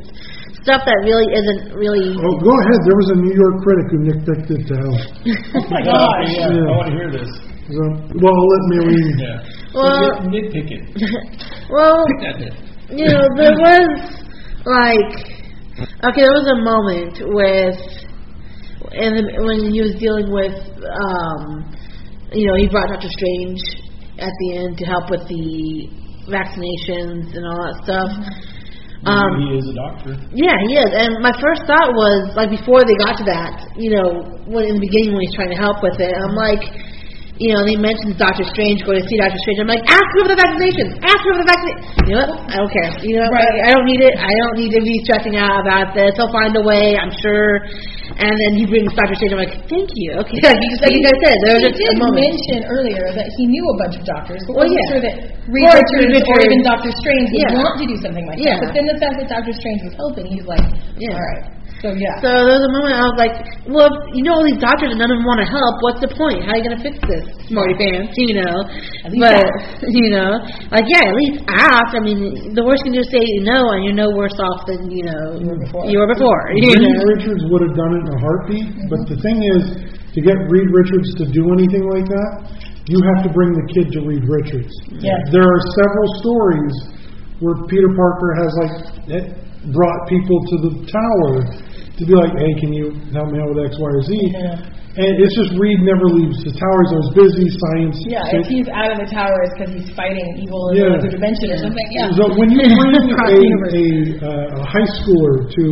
Speaker 2: stuff that really isn't really.
Speaker 1: Oh, go ahead. There was a New York critic who nitpicked it to hell. *laughs*
Speaker 7: Oh my gosh! Yeah,
Speaker 1: Yeah.
Speaker 7: I want to hear this.
Speaker 1: So, well, I'll let Mary.
Speaker 7: Yeah. *laughs*
Speaker 2: Well,
Speaker 7: so nit- nitpick it. *laughs*
Speaker 2: well,
Speaker 7: Pick that nit.
Speaker 2: you know, there was like, okay, there was a moment with, and when he was dealing with, um, you know, he brought Doctor Strange at the end to help with the vaccinations and all that stuff. Um,
Speaker 7: he is a doctor.
Speaker 2: yeah, he is. And my first thought was like before they got to that, you know, when in the beginning when he's trying to help with it, I'm like, you know, they mentioned Doctor Strange going to see Doctor Strange. I'm like, ask him for the vaccination. Ask him for the vaccination. You know what? I don't care. You know,
Speaker 6: Right.
Speaker 2: I, I don't need it. I don't need to be stressing out about this. He'll find a way, I'm sure. And then he brings Doctor Strange. I'm like, thank you. *laughs* Okay, like you, like you guys said, there was
Speaker 6: He
Speaker 2: just
Speaker 6: did
Speaker 2: a moment.
Speaker 6: mention earlier that he knew a bunch of doctors, but
Speaker 2: Well,
Speaker 6: wasn't
Speaker 2: yeah.
Speaker 6: sure that Reed
Speaker 2: Or
Speaker 6: Richards or even Doctor Strange would
Speaker 2: Yeah.
Speaker 6: want to do something like
Speaker 2: Yeah.
Speaker 6: that. But then the fact that Doctor Strange was helping, he's like,
Speaker 2: Yeah.
Speaker 6: all right. So yeah.
Speaker 2: So there was a moment I was like, well, if you know all these doctors and none of them want to help. What's the point? How are you going to fix this, smarty pants? You know,
Speaker 6: least
Speaker 2: but *laughs* you know, like yeah, at least ask. I mean, the worst you can do is say no, and you're no worse off than you know
Speaker 6: You were before.
Speaker 2: You were before. You
Speaker 1: Reed
Speaker 2: know?
Speaker 1: Richards would have done it in a heartbeat, mm-hmm. but the thing is, to get Reed Richards to do anything like that, you have to bring the kid to Reed Richards.
Speaker 6: Yes.
Speaker 1: There are several stories where Peter Parker has like brought people to the tower to be like, hey, can you help me out with X, Y, or Z?
Speaker 6: Yeah.
Speaker 1: And it's just Reed never leaves the tower. He's always busy, science.
Speaker 6: Yeah, if he's out of the tower, it's because he's fighting evil in
Speaker 1: Yeah.
Speaker 6: another dimension or something. Yeah.
Speaker 1: So when you *laughs* bring
Speaker 6: Across
Speaker 1: a, a, uh, a high schooler to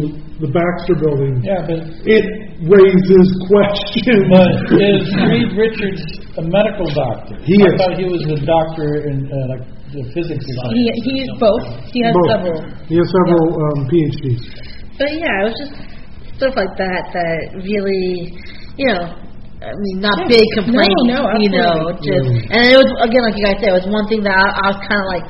Speaker 1: the Baxter building,
Speaker 5: Yeah, but
Speaker 1: it raises questions.
Speaker 5: but is *laughs* Reed Richards a medical doctor?
Speaker 1: He
Speaker 5: I
Speaker 1: is.
Speaker 5: thought he was a doctor in uh, like the physics. or
Speaker 6: He
Speaker 5: something.
Speaker 6: he's both. He has
Speaker 1: Both.
Speaker 6: several.
Speaker 1: He has several um, PhDs.
Speaker 2: But yeah, it was just stuff like that that really, you know. I mean, not
Speaker 6: Yeah.
Speaker 2: big complaints,
Speaker 6: No, no,
Speaker 2: you know. Just
Speaker 1: Mm.
Speaker 2: and it was again, like you guys said, it was one thing that I, I was kind of like,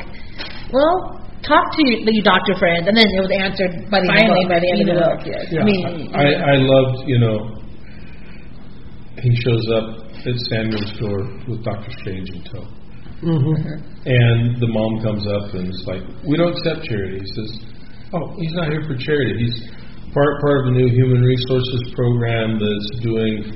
Speaker 2: well, talk to your, your doctor friends, and then it was answered by the end of
Speaker 6: Finally,
Speaker 2: the book,
Speaker 6: by the end of the book, yes.
Speaker 2: I mean,
Speaker 3: I, I loved, you know, he shows up at Samuel's door with Doctor Strange in tow.
Speaker 1: Mm-hmm.
Speaker 3: And the mom comes up and is like, "We don't accept charity." He says, "Oh, he's not here for charity. He's part part of the new human resources program that's doing,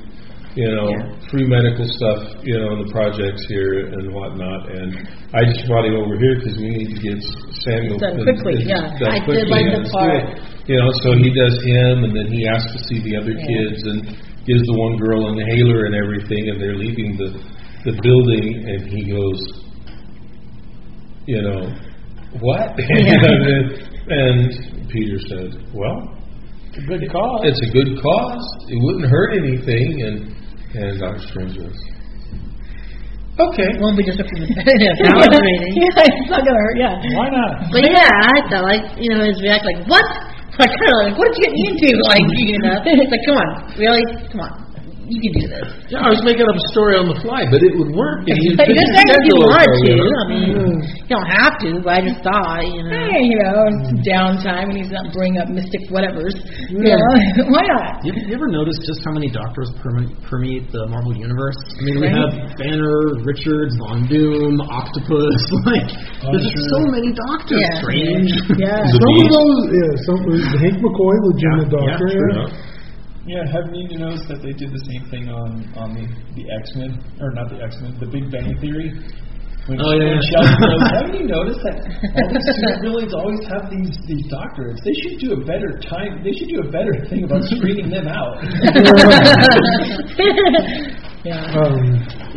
Speaker 3: you know, free medical stuff, you know, in the projects here and whatnot." And I just brought him over here because we need to get Samuel
Speaker 6: Done quickly,
Speaker 3: and
Speaker 6: yeah.
Speaker 3: done
Speaker 2: I did like the part-
Speaker 3: school. You know, so he does him, and then he asks to see the other kids, and gives the one girl an inhaler and everything, and they're leaving the the building, and he goes, you know, what? *laughs* and Peter said, well,
Speaker 5: It's a good cause.
Speaker 3: it's a good cause. It wouldn't hurt anything, and and Doctor Strange goes,
Speaker 5: Okay.
Speaker 2: It won't be disruptive to *laughs* balance rating. *laughs*
Speaker 6: yeah, it's not gonna hurt. Yeah.
Speaker 5: Why not?
Speaker 2: But yeah, I thought like you know his react like what? *laughs* Like kind of like what did you get me into? Like you know, it's like come on, really, come on, you can do this.
Speaker 3: Yeah, I was making up a story on the fly, but it would work. And you *laughs*
Speaker 2: But just
Speaker 3: the
Speaker 2: if you
Speaker 3: schedule
Speaker 2: want
Speaker 3: over,
Speaker 2: to.
Speaker 3: you know?
Speaker 2: I mean, mm. you don't have to, but I just thought you know.
Speaker 6: Hey, you know, it's downtime and he's not bringing up mystic whatevers. You know, *laughs* why not?
Speaker 4: You, you ever notice just how many doctors perme- permeate the Marvel universe? I mean, we
Speaker 6: Right.
Speaker 4: have Banner, Richards, Von Doom, Octopus. *laughs* Like, oh, there's just so many doctors.
Speaker 6: Yeah.
Speaker 4: Strange.
Speaker 6: Yeah.
Speaker 3: The
Speaker 1: Some of those, yeah, some uh, Hank McCoy, legitimate
Speaker 4: Yeah, yeah,
Speaker 1: doctor.
Speaker 4: true.
Speaker 1: yeah.
Speaker 7: Yeah, have you noticed that they did the same thing on on the the X Men or not the X Men, the Big Bang Theory? When,
Speaker 4: Oh, yeah, yeah.
Speaker 7: Sheldon goes, *laughs* haven't you noticed that all these supervillains always have these these doctorates? They should do a better time. They should do a better thing about screening them out. *laughs*
Speaker 6: yeah.
Speaker 1: Um,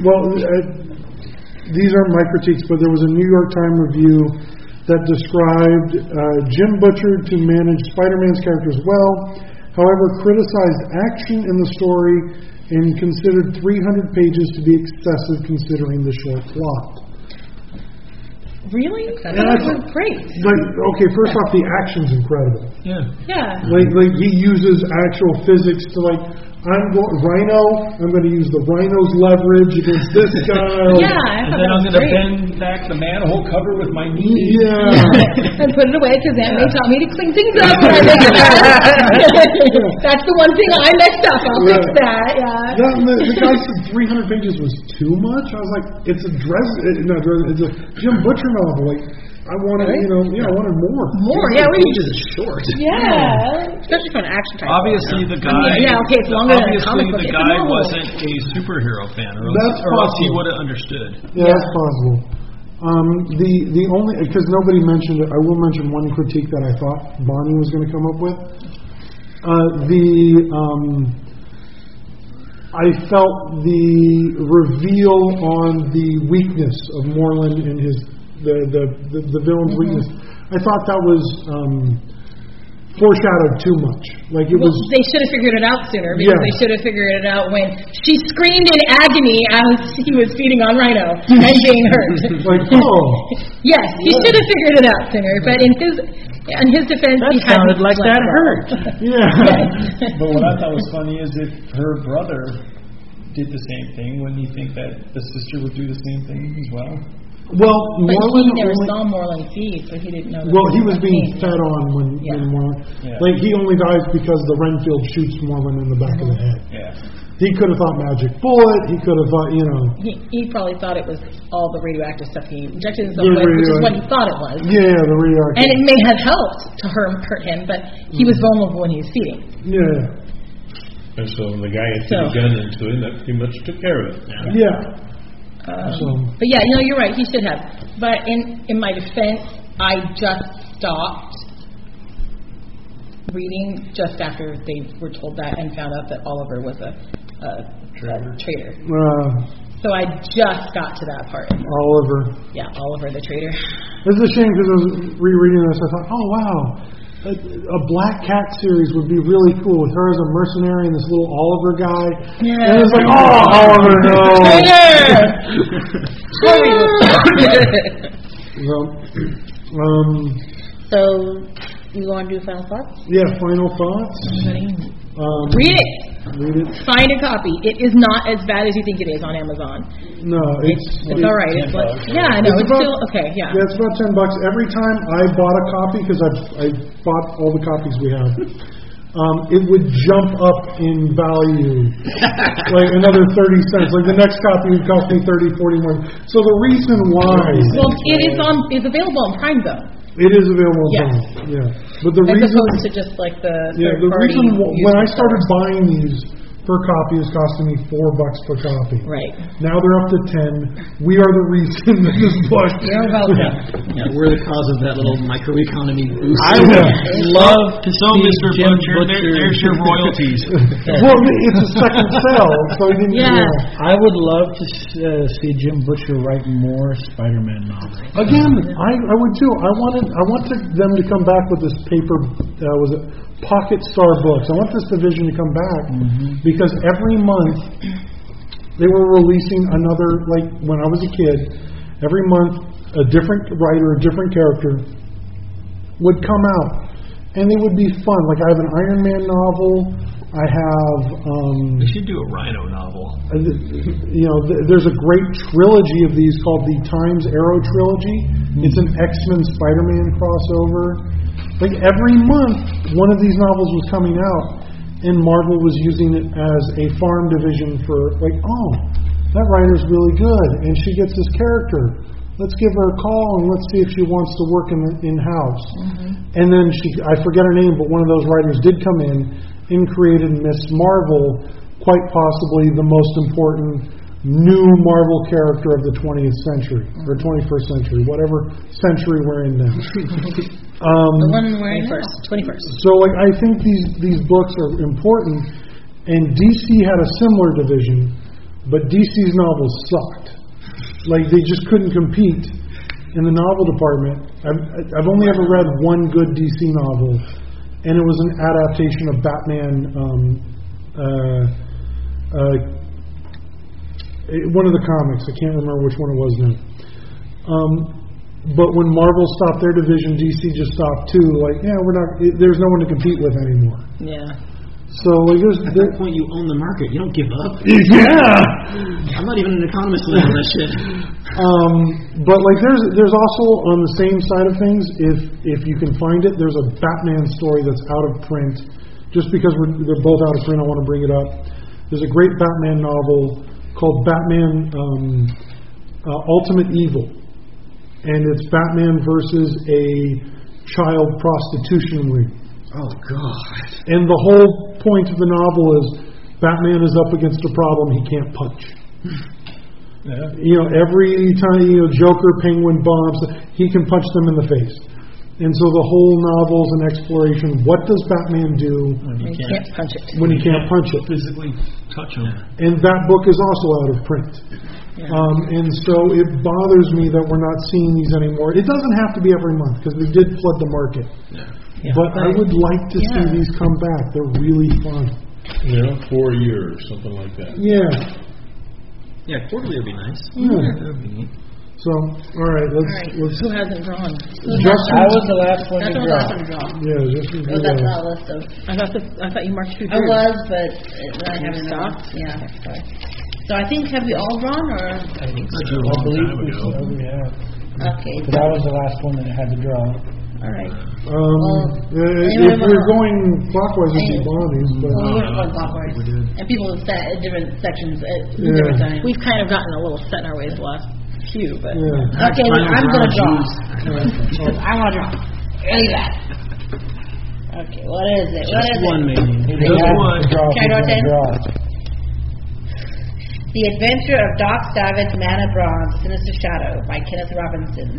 Speaker 1: well, uh, these aren't my critiques, but there was a New York Times review that described uh, Jim Butcher to manage Spider-Man's characters well, however, criticized action in the story and considered 300 pages to be excessive considering the short plot.
Speaker 6: Really?
Speaker 1: Yeah,
Speaker 6: That
Speaker 1: I
Speaker 6: was
Speaker 1: thought-
Speaker 6: great.
Speaker 1: Like, okay, first off, the action's incredible.
Speaker 7: yeah.
Speaker 6: Yeah.
Speaker 1: Like, like he uses actual physics to like, I'm going Rhino. I'm going to use the Rhino's leverage against this *laughs* guy.
Speaker 6: Yeah, I
Speaker 7: and then I'm going to bend back the manhole cover with my knee.
Speaker 1: Yeah. *laughs*
Speaker 6: and put it away because Aunt May taught me to clean things up when I make a mess. *laughs* That's the one thing I messed up. I'll fix that. Yeah.
Speaker 1: Yeah, the, the guy said 300 pages was too much. I was like, it's a dress, uh, no, it's a Jim Butcher novel. Like, I wanted, you know, yeah, I wanted more.
Speaker 6: More. Yeah. What do you?
Speaker 4: Pages is short.
Speaker 6: Yeah.
Speaker 2: Especially for an action type.
Speaker 8: Obviously, the guy.
Speaker 6: yeah, okay, it's longer than a
Speaker 8: obviously
Speaker 6: comic book.
Speaker 8: the
Speaker 6: It's
Speaker 8: guy
Speaker 6: novel.
Speaker 8: wasn't a superhero fan, or else,
Speaker 1: That's
Speaker 8: or else he would have understood.
Speaker 1: Yeah, that's possible. Um, the the only because nobody mentioned it, I will mention one critique that I thought Bonnie was going to come up with. Uh, the um, I felt the reveal on the weakness of Moreland and his the the the, the villain's weakness. I thought that was um, foreshadowed too much. Like it
Speaker 6: Well,
Speaker 1: was.
Speaker 6: they should have figured it out sooner because
Speaker 1: Yeah.
Speaker 6: they should have figured it out when she screamed in agony as he was feeding on Rhino and being hurt. *laughs*
Speaker 1: Like oh,
Speaker 6: yes, he should have figured it out sooner. But in his in his defense,
Speaker 5: That
Speaker 6: he hadn't
Speaker 5: sounded like that
Speaker 6: well.
Speaker 5: hurt. *laughs*
Speaker 1: yeah.
Speaker 7: But what I thought was funny is if her brother did the same thing, wouldn't you think that the sister would do the same thing as well?
Speaker 1: Well,
Speaker 6: But
Speaker 1: Moreland
Speaker 6: he never
Speaker 1: only-
Speaker 6: saw Moreland feed, so he didn't know. that
Speaker 1: Well, he
Speaker 6: was
Speaker 1: was being
Speaker 6: vaccine.
Speaker 1: fed on when,
Speaker 6: Yeah.
Speaker 1: when Moreland,
Speaker 7: Yeah.
Speaker 1: like he only dies because the Renfield shoots Moreland in the back of the head.
Speaker 7: Yeah.
Speaker 1: He could have thought magic bullet. He could have thought, you know,
Speaker 6: He, he probably thought it was all the radioactive stuff he injected himself with, which is what he thought it was.
Speaker 1: yeah, the radioactive.
Speaker 6: And it may have helped to hurt, hurt him, but he was mm. vulnerable when he was feeding.
Speaker 1: yeah,
Speaker 3: And so when the guy had
Speaker 6: So-
Speaker 3: put a gun into him, that pretty much took care of it.
Speaker 1: yeah.
Speaker 6: Um,
Speaker 1: So
Speaker 6: But yeah, you know, you're right. He should have. But in in my defense, I just stopped reading just after they were told that and found out that Oliver was a, a, a traitor.
Speaker 1: uh,
Speaker 6: So I just got to that part.
Speaker 1: Oliver.
Speaker 6: Yeah, Oliver the traitor.
Speaker 1: It's a shame because I was rereading this. I thought, oh wow, a, a Black Cat series would be really cool with her as a mercenary and this little Oliver guy.
Speaker 6: Yeah.
Speaker 1: And it's like, oh, Oliver, no. Well, um,
Speaker 2: So, you want to do final thoughts?
Speaker 1: yeah. Final thoughts. Um,
Speaker 6: Read it.
Speaker 1: Read it.
Speaker 6: Find a copy. It is not as bad as you think it is on Amazon.
Speaker 1: No, it's
Speaker 6: It's all right. It's like, yeah, I know.
Speaker 1: It's
Speaker 6: It's
Speaker 1: about-
Speaker 6: still okay. Yeah.
Speaker 1: Yeah, it's about ten bucks every time I bought a copy because I I bought all the copies we have. Um, it would jump up in value, *laughs* like another thirty cents. Like the next copy would cost me thirty, forty more. So the reason why
Speaker 6: Well, it is on. It's available on Prime though.
Speaker 1: it is available, on
Speaker 6: Yes.
Speaker 1: Prime, yeah. But the
Speaker 6: as
Speaker 1: reason,
Speaker 6: opposed to just like the
Speaker 1: yeah,
Speaker 6: third
Speaker 1: the
Speaker 6: party.
Speaker 1: reason wh- when I started buying these per copy is costing me four bucks per copy.
Speaker 6: Right.
Speaker 1: Now they're up to ten. We are the reason that this book. *laughs*
Speaker 6: You're welcome.
Speaker 4: Yeah, we're the cause of that little microeconomy boost.
Speaker 5: I would love to
Speaker 8: So,
Speaker 5: see
Speaker 8: Mr.
Speaker 5: Jim
Speaker 8: Butcher, there,
Speaker 5: Butcher.
Speaker 8: there's your royalties. *laughs*
Speaker 1: well, it's a second sell, so he didn't.
Speaker 6: Yeah.
Speaker 1: Know.
Speaker 5: I would love to uh, see Jim Butcher write more Spider-Man novels.
Speaker 1: Again, I, I would too. I wanted I wanted them to come back with this paper. Uh, was it Pocket Star Books? I want this division to come back because every month They were releasing another, like when I was a kid, every month a different writer, a different character would come out, and they would be fun. Like I have an Iron Man novel. I have, um,
Speaker 8: We should do a Rhino novel.
Speaker 1: uh, you know, th- there's a great trilogy of these called the Times Arrow trilogy. It's an X-Men Spider-Man crossover. Like every month, one of these novels was coming out, and Marvel was using it as a farm division for like, oh, that writer's really good, and she gets this character. Let's give her a call and let's see if she wants to work in in house. Mm-hmm. And then she, I forget her name, but one of those writers did come in and created Miss Marvel, quite possibly the most important new Marvel character of the 20th century or 21st century, whatever century we're in now. *laughs* *laughs* Um,
Speaker 2: The one we're in
Speaker 6: Twenty-first. Twenty-first.
Speaker 1: so, like, I think these these books are important, and DC had a similar division, but DC's novels sucked. Like, they just couldn't compete in the novel department. I've I've only ever read one good DC novel, and it was an adaptation of Batman. Um, uh, uh, eh, one of the comics. I can't remember which one it was now. Um, but when Marvel stopped their division, DC just stopped too. Like, yeah, we're not. It, there's no one to compete with anymore.
Speaker 6: Yeah.
Speaker 1: So like, there's,
Speaker 4: At
Speaker 1: there,
Speaker 4: that point, you own the market. You don't give up. *laughs*
Speaker 1: yeah.
Speaker 4: I'm not even an economist to know that shit.
Speaker 1: Um, but like, there's there's also on the same side of things, if if you can find it, there's a Batman story that's out of print. Just because we're, they're both out of print, I want to bring it up. There's a great Batman novel called Batman um, uh, Ultimate Evil, and it's Batman versus a child prostitution ring.
Speaker 4: Oh God.
Speaker 1: And the whole point of the novel is Batman is up against a problem he can't punch. Hmm. You know, every time you know Joker, Penguin, bombs, he can punch them in the face. And so the whole novel's an exploration. What does Batman do
Speaker 6: You can't punch it.
Speaker 1: when he can't punch it?
Speaker 8: Physically touch them.
Speaker 1: And that book is also out of print. Um, and so it bothers me that we're not seeing these anymore. It doesn't have to be every month because they did flood the market. But I would like to see these come back. They're really fun.
Speaker 3: You know, for a year or something like that.
Speaker 1: Yeah.
Speaker 4: Yeah, quarterly would be nice.
Speaker 1: Yeah. So, all right, let's
Speaker 2: All right.
Speaker 1: let's.
Speaker 6: Who hasn't drawn?
Speaker 1: Justin,
Speaker 5: I was the last one
Speaker 2: That's
Speaker 5: to
Speaker 2: what
Speaker 5: draw.
Speaker 2: I was going to draw.
Speaker 1: yeah, Justin,
Speaker 2: Oh, that's not a list of.
Speaker 6: I thought the, I thought you marked through.
Speaker 2: I was, but uh, I haven't
Speaker 6: stopped?
Speaker 2: Yeah. Sorry. So I think have we all drawn or
Speaker 8: I think so.
Speaker 5: I
Speaker 8: A long
Speaker 5: believe we so we have.
Speaker 2: okay?
Speaker 5: But I was the last one that had to draw.
Speaker 2: All right.
Speaker 1: Um,
Speaker 2: Well,
Speaker 1: uh,
Speaker 2: anyone
Speaker 1: if we're
Speaker 2: wanna-
Speaker 1: going clockwise, it'd be
Speaker 2: Any-
Speaker 1: Bonnie's, but
Speaker 2: Well, we're
Speaker 8: no,
Speaker 2: going
Speaker 8: I
Speaker 2: clockwise,
Speaker 8: we did.
Speaker 2: and people have sat at different sections at
Speaker 1: Yeah.
Speaker 2: different times.
Speaker 6: We've kind of gotten a little set in our ways the last few, but
Speaker 1: yeah.
Speaker 2: Okay, well, I'm going to draw.
Speaker 1: Alright. *laughs*
Speaker 2: Because I want to draw. Ready that. Okay, what is it? What
Speaker 4: Just
Speaker 2: is
Speaker 4: one,
Speaker 2: it?
Speaker 4: maybe.
Speaker 8: Just
Speaker 5: had
Speaker 8: one.
Speaker 5: to draw.
Speaker 2: Can I draw ten? The Adventure of Doc Savage, Man of Bronze, Sinister Shadow by Kenneth Robeson.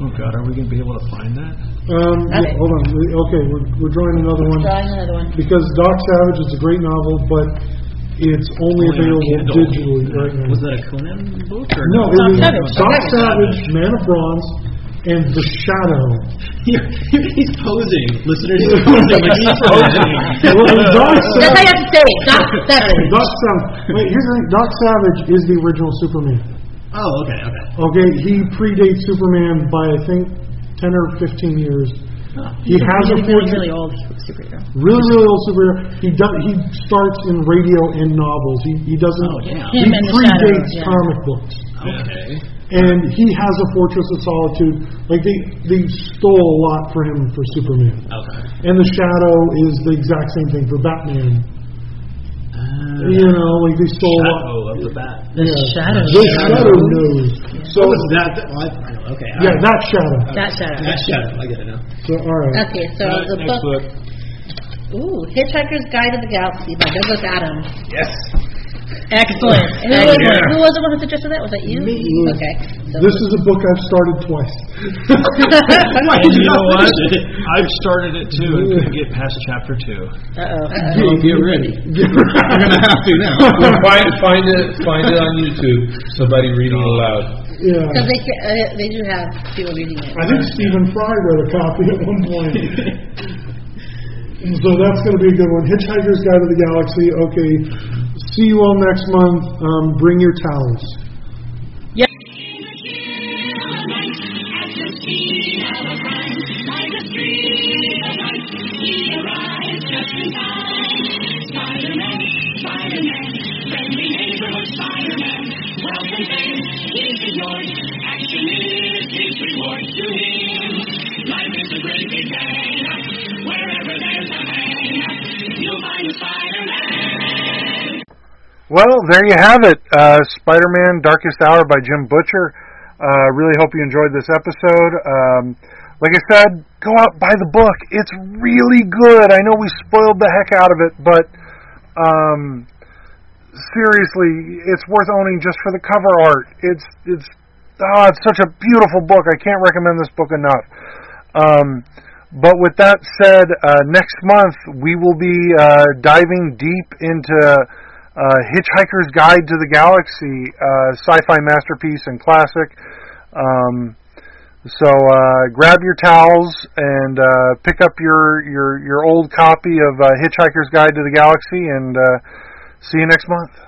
Speaker 8: Oh God, are we gonna be able to find that?
Speaker 1: Um, yeah, hold on. We- Okay, we're, we're drawing another one
Speaker 2: Drawing another one.
Speaker 1: because Doc Savage is a great novel, but it's only
Speaker 8: Only
Speaker 1: available
Speaker 8: Kindle.
Speaker 1: digitally right now.
Speaker 4: Was that a Conan book or
Speaker 1: No, it
Speaker 6: Doc
Speaker 1: was
Speaker 6: Savage.
Speaker 1: Doc
Speaker 2: Doc
Speaker 1: Savage, Man of Bronze, and The Shadow. *laughs*
Speaker 4: he's posing. Listeners, *laughs* he's posing. Like he's posing.
Speaker 1: Well, and *laughs* Doc
Speaker 2: That's how
Speaker 1: Savage,
Speaker 2: you have to say it. Doc Savage.
Speaker 1: Doc Savage. Wait, here's the thing. Doc Savage is the original Superman.
Speaker 4: Oh, okay, okay.
Speaker 1: Okay, he predates Superman by I think ten or fifteen years. He has a
Speaker 6: really, really,
Speaker 1: fortune.
Speaker 6: really old superhero.
Speaker 1: really, really old superhero. He does. He starts in radio and novels. He he doesn't.
Speaker 4: Oh, yeah.
Speaker 1: He
Speaker 6: Him and
Speaker 1: predates
Speaker 6: yeah.
Speaker 1: comic books,
Speaker 4: Okay.
Speaker 1: and he has a Fortress of Solitude. Like they they stole a lot for him for Superman,
Speaker 4: Okay.
Speaker 1: and the Shadow is the exact same thing for Batman.
Speaker 4: Uh,
Speaker 1: You know, like they stole a lot.
Speaker 8: Shadow of the bat.
Speaker 6: The
Speaker 1: Yeah.
Speaker 6: shadow.
Speaker 1: The Shadow knows. So
Speaker 4: what was that? Oh, I, I know. Okay.
Speaker 1: yeah, that Shadow.
Speaker 6: That shadow.
Speaker 4: That shadow. I get it now.
Speaker 1: So all right.
Speaker 2: Okay, so
Speaker 8: Alright,
Speaker 2: the
Speaker 8: next
Speaker 2: book.
Speaker 8: book.
Speaker 2: Ooh, Hitchhiker's Guide to the Galaxy by Douglas Adams.
Speaker 4: Yes.
Speaker 6: Excellent.
Speaker 2: Who was,
Speaker 6: Excellent.
Speaker 2: who was the one who suggested that? Was that you?
Speaker 4: Me.
Speaker 2: Okay. So
Speaker 1: This is a book I've started twice. *laughs*
Speaker 8: And you know what? I've started it too and couldn't get past chapter two.
Speaker 6: Uh-oh.
Speaker 4: Oh, get ready. *laughs* You're gonna have to now. *laughs*
Speaker 3: find find it find it on YouTube. Somebody reading aloud.
Speaker 1: yeah.
Speaker 2: Because they, uh, they do have people reading it.
Speaker 1: I think Stephen Fry wrote a copy at one point. so that's going to be a good one. Hitchhiker's Guide to the Galaxy. Okay,
Speaker 6: See you all next month. Um, bring your towels.
Speaker 1: Well, there you have it. Uh, Spider-Man: Darkest Hour by Jim Butcher. Uh, really hope you enjoyed this episode. Um, like I said, go out buy the book. It's really good. I know we spoiled the heck out of it, but um, seriously, it's worth owning just for the cover art. It's it's oh, it's such a beautiful book. I can't recommend this book enough. Um, but with that said, uh, next month we will be uh, diving deep into uh, Hitchhiker's Guide to the Galaxy, uh, sci-fi masterpiece and classic. Um, so uh, grab your towels and uh, pick up your, your your old copy of uh, Hitchhiker's Guide to the Galaxy, and uh, see you next month.